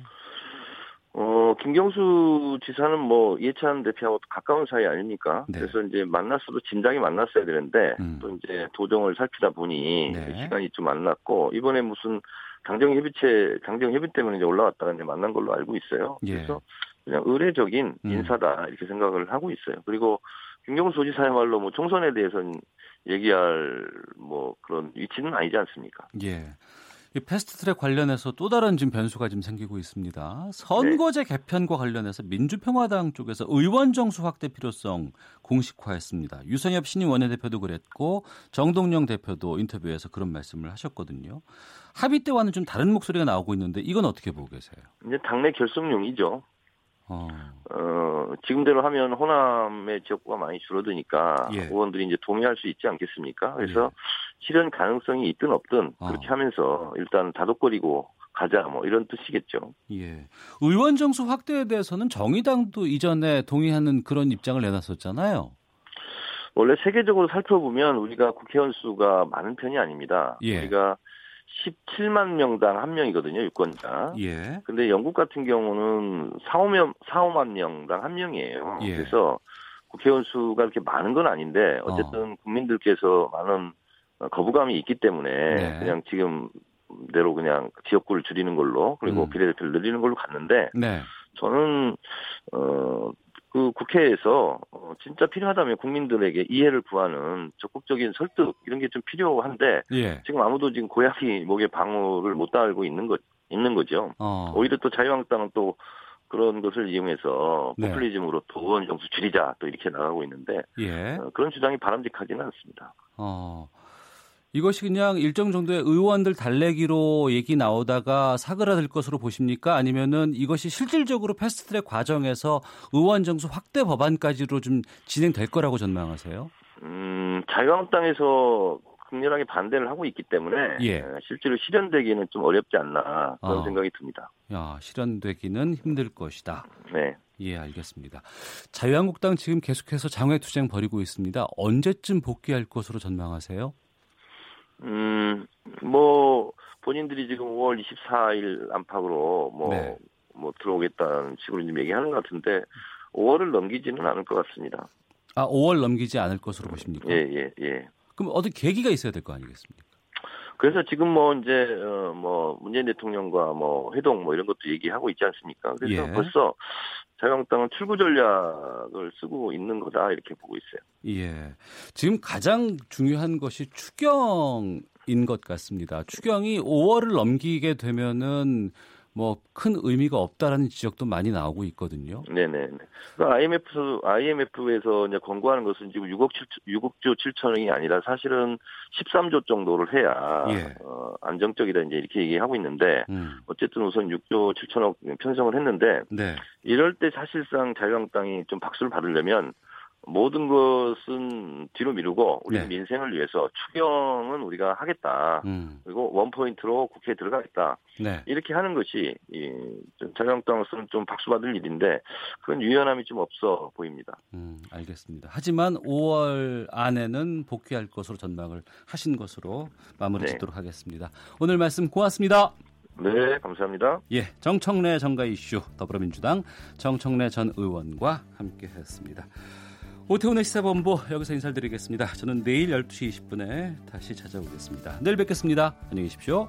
어, 김경수 지사는 뭐 이해찬 대표하고 가까운 사이 아닙니까? 네. 그래서 이제 만났어도 진작에 만났어야 되는데 음. 또 이제 도정을 살피다 보니 네. 시간이 좀 만났고 이번에 무슨 당정 협의체 당정 협의 때문에 이제 올라왔다가 이제 만난 걸로 알고 있어요. 예. 그래서 그냥 의례적인 음. 인사다 이렇게 생각을 하고 있어요. 그리고 김경수 지사야말로 뭐 총선에 대해서는 얘기할 뭐 그런 위치는 아니지 않습니까? 예. 이 패스트트랙 관련해서 또 다른 지금 변수가 지금 생기고 있습니다. 선거제 네. 개편과 관련해서 민주평화당 쪽에서 의원 정수 확대 필요성 공식화했습니다. 유성엽 신임 원내대표도 그랬고 정동영 대표도 인터뷰에서 그런 말씀을 하셨거든요. 합의 때와는 좀 다른 목소리가 나오고 있는데 이건 어떻게 보고 계세요? 이제 당내 결속용이죠. 어. 어, 지금대로 하면 호남의 지역구가 많이 줄어드니까 예. 의원들이 이제 동의할 수 있지 않겠습니까? 그래서 예. 실현 가능성이 있든 없든 어. 그렇게 하면서 일단 다독거리고 가자 뭐 이런 뜻이겠죠. 예. 의원 정수 확대에 대해서는 정의당도 이전에 동의하는 그런 입장을 내놨었잖아요. 원래 세계적으로 살펴보면 우리가 국회의원 수가 많은 편이 아닙니다. 예. 우리가 17만 명당 한 명이거든요, 유권자. 예. 근데 영국 같은 경우는 4, 5명, 4, 5만 명당 한 명이에요. 예. 그래서 국회의원 수가 이렇게 많은 건 아닌데 어쨌든 어. 국민들께서 많은 거부감이 있기 때문에 네. 그냥 지금 대로 그냥 지역구를 줄이는 걸로 그리고 음. 비례대표를 늘리는 걸로 갔는데 네. 저는 어 그 국회에서 어, 진짜 필요하다면 국민들에게 이해를 구하는 적극적인 설득 이런 게 좀 필요한데 예. 지금 아무도 지금 고양이 목에 방울을 못 달고 있는 것 있는 거죠. 어. 오히려 또 자유한국당은 또 그런 것을 이용해서 네. 포퓰리즘으로 또 의원 정수 줄이자 또 이렇게 나가고 있는데 예. 어, 그런 주장이 바람직하지는 않습니다. 어. 이것이 그냥 일정 정도의 의원들 달래기로 얘기 나오다가 사그라들 것으로 보십니까? 아니면은 이것이 실질적으로 패스트트랙 과정에서 의원 정수 확대 법안까지로 좀 진행될 거라고 전망하세요? 음, 자유한국당에서 극렬하게 반대를 하고 있기 때문에 예. 실제로 실현되기는 좀 어렵지 않나 그런 어. 생각이 듭니다. 야, 실현되기는 힘들 것이다. 네. 예, 알겠습니다. 자유한국당 지금 계속해서 장외 투쟁 벌이고 있습니다. 언제쯤 복귀할 것으로 전망하세요? 음, 뭐, 본인들이 지금 5월 24일 안팎으로 뭐, 네. 뭐 들어오겠다는 식으로 좀 얘기하는 것 같은데 5월을 넘기지는 않을 것 같습니다. 아, 5월 넘기지 않을 것으로 보십니까? 예, 예, 예. 그럼 어떤 계기가 있어야 될 거 아니겠습니까? 그래서 지금 뭐 이제 어뭐 문재인 대통령과 뭐 회동 뭐 이런 것도 얘기하고 있지 않습니까? 그래서 예. 벌써 자유한국당은 출구 전략을 쓰고 있는 거다 이렇게 보고 있어요. 예. 지금 가장 중요한 것이 추경인 것 같습니다. 추경이 5월을 넘기게 되면은 뭐 큰 의미가 없다라는 지적도 많이 나오고 있거든요. 네네. 그러니까 IMF IMF에서 이제 권고하는 것은 지금 6억 7 6억조 7천억이 아니라 사실은 13조 정도를 해야 예. 어, 안정적이다 이제 이렇게 얘기하고 있는데 음. 어쨌든 우선 6조 7천억 편성을 했는데 네. 이럴 때 사실상 자유한국당이 좀 박수를 받으려면 모든 것은 뒤로 미루고 우리 네. 민생을 위해서 추경은 우리가 하겠다. 음. 그리고 원 포인트로 국회에 들어가겠다. 네. 이렇게 하는 것이 이 자유한국당으로서는 좀 박수 받을 일인데 그런 유연함이 좀 없어 보입니다. 음, 알겠습니다. 하지만 5월 안에는 복귀할 것으로 전망을 하신 것으로 마무리 짓도록 네. 하겠습니다. 오늘 말씀 고맙습니다. 네, 감사합니다. 예, 정청래 정가 이슈 더불어민주당 정청래 전 의원과 함께했습니다. 오태훈의 시사본부 여기서 인사드리겠습니다. 저는 내일 12시 20분에 다시 찾아오겠습니다. 내일 뵙겠습니다. 안녕히 계십시오.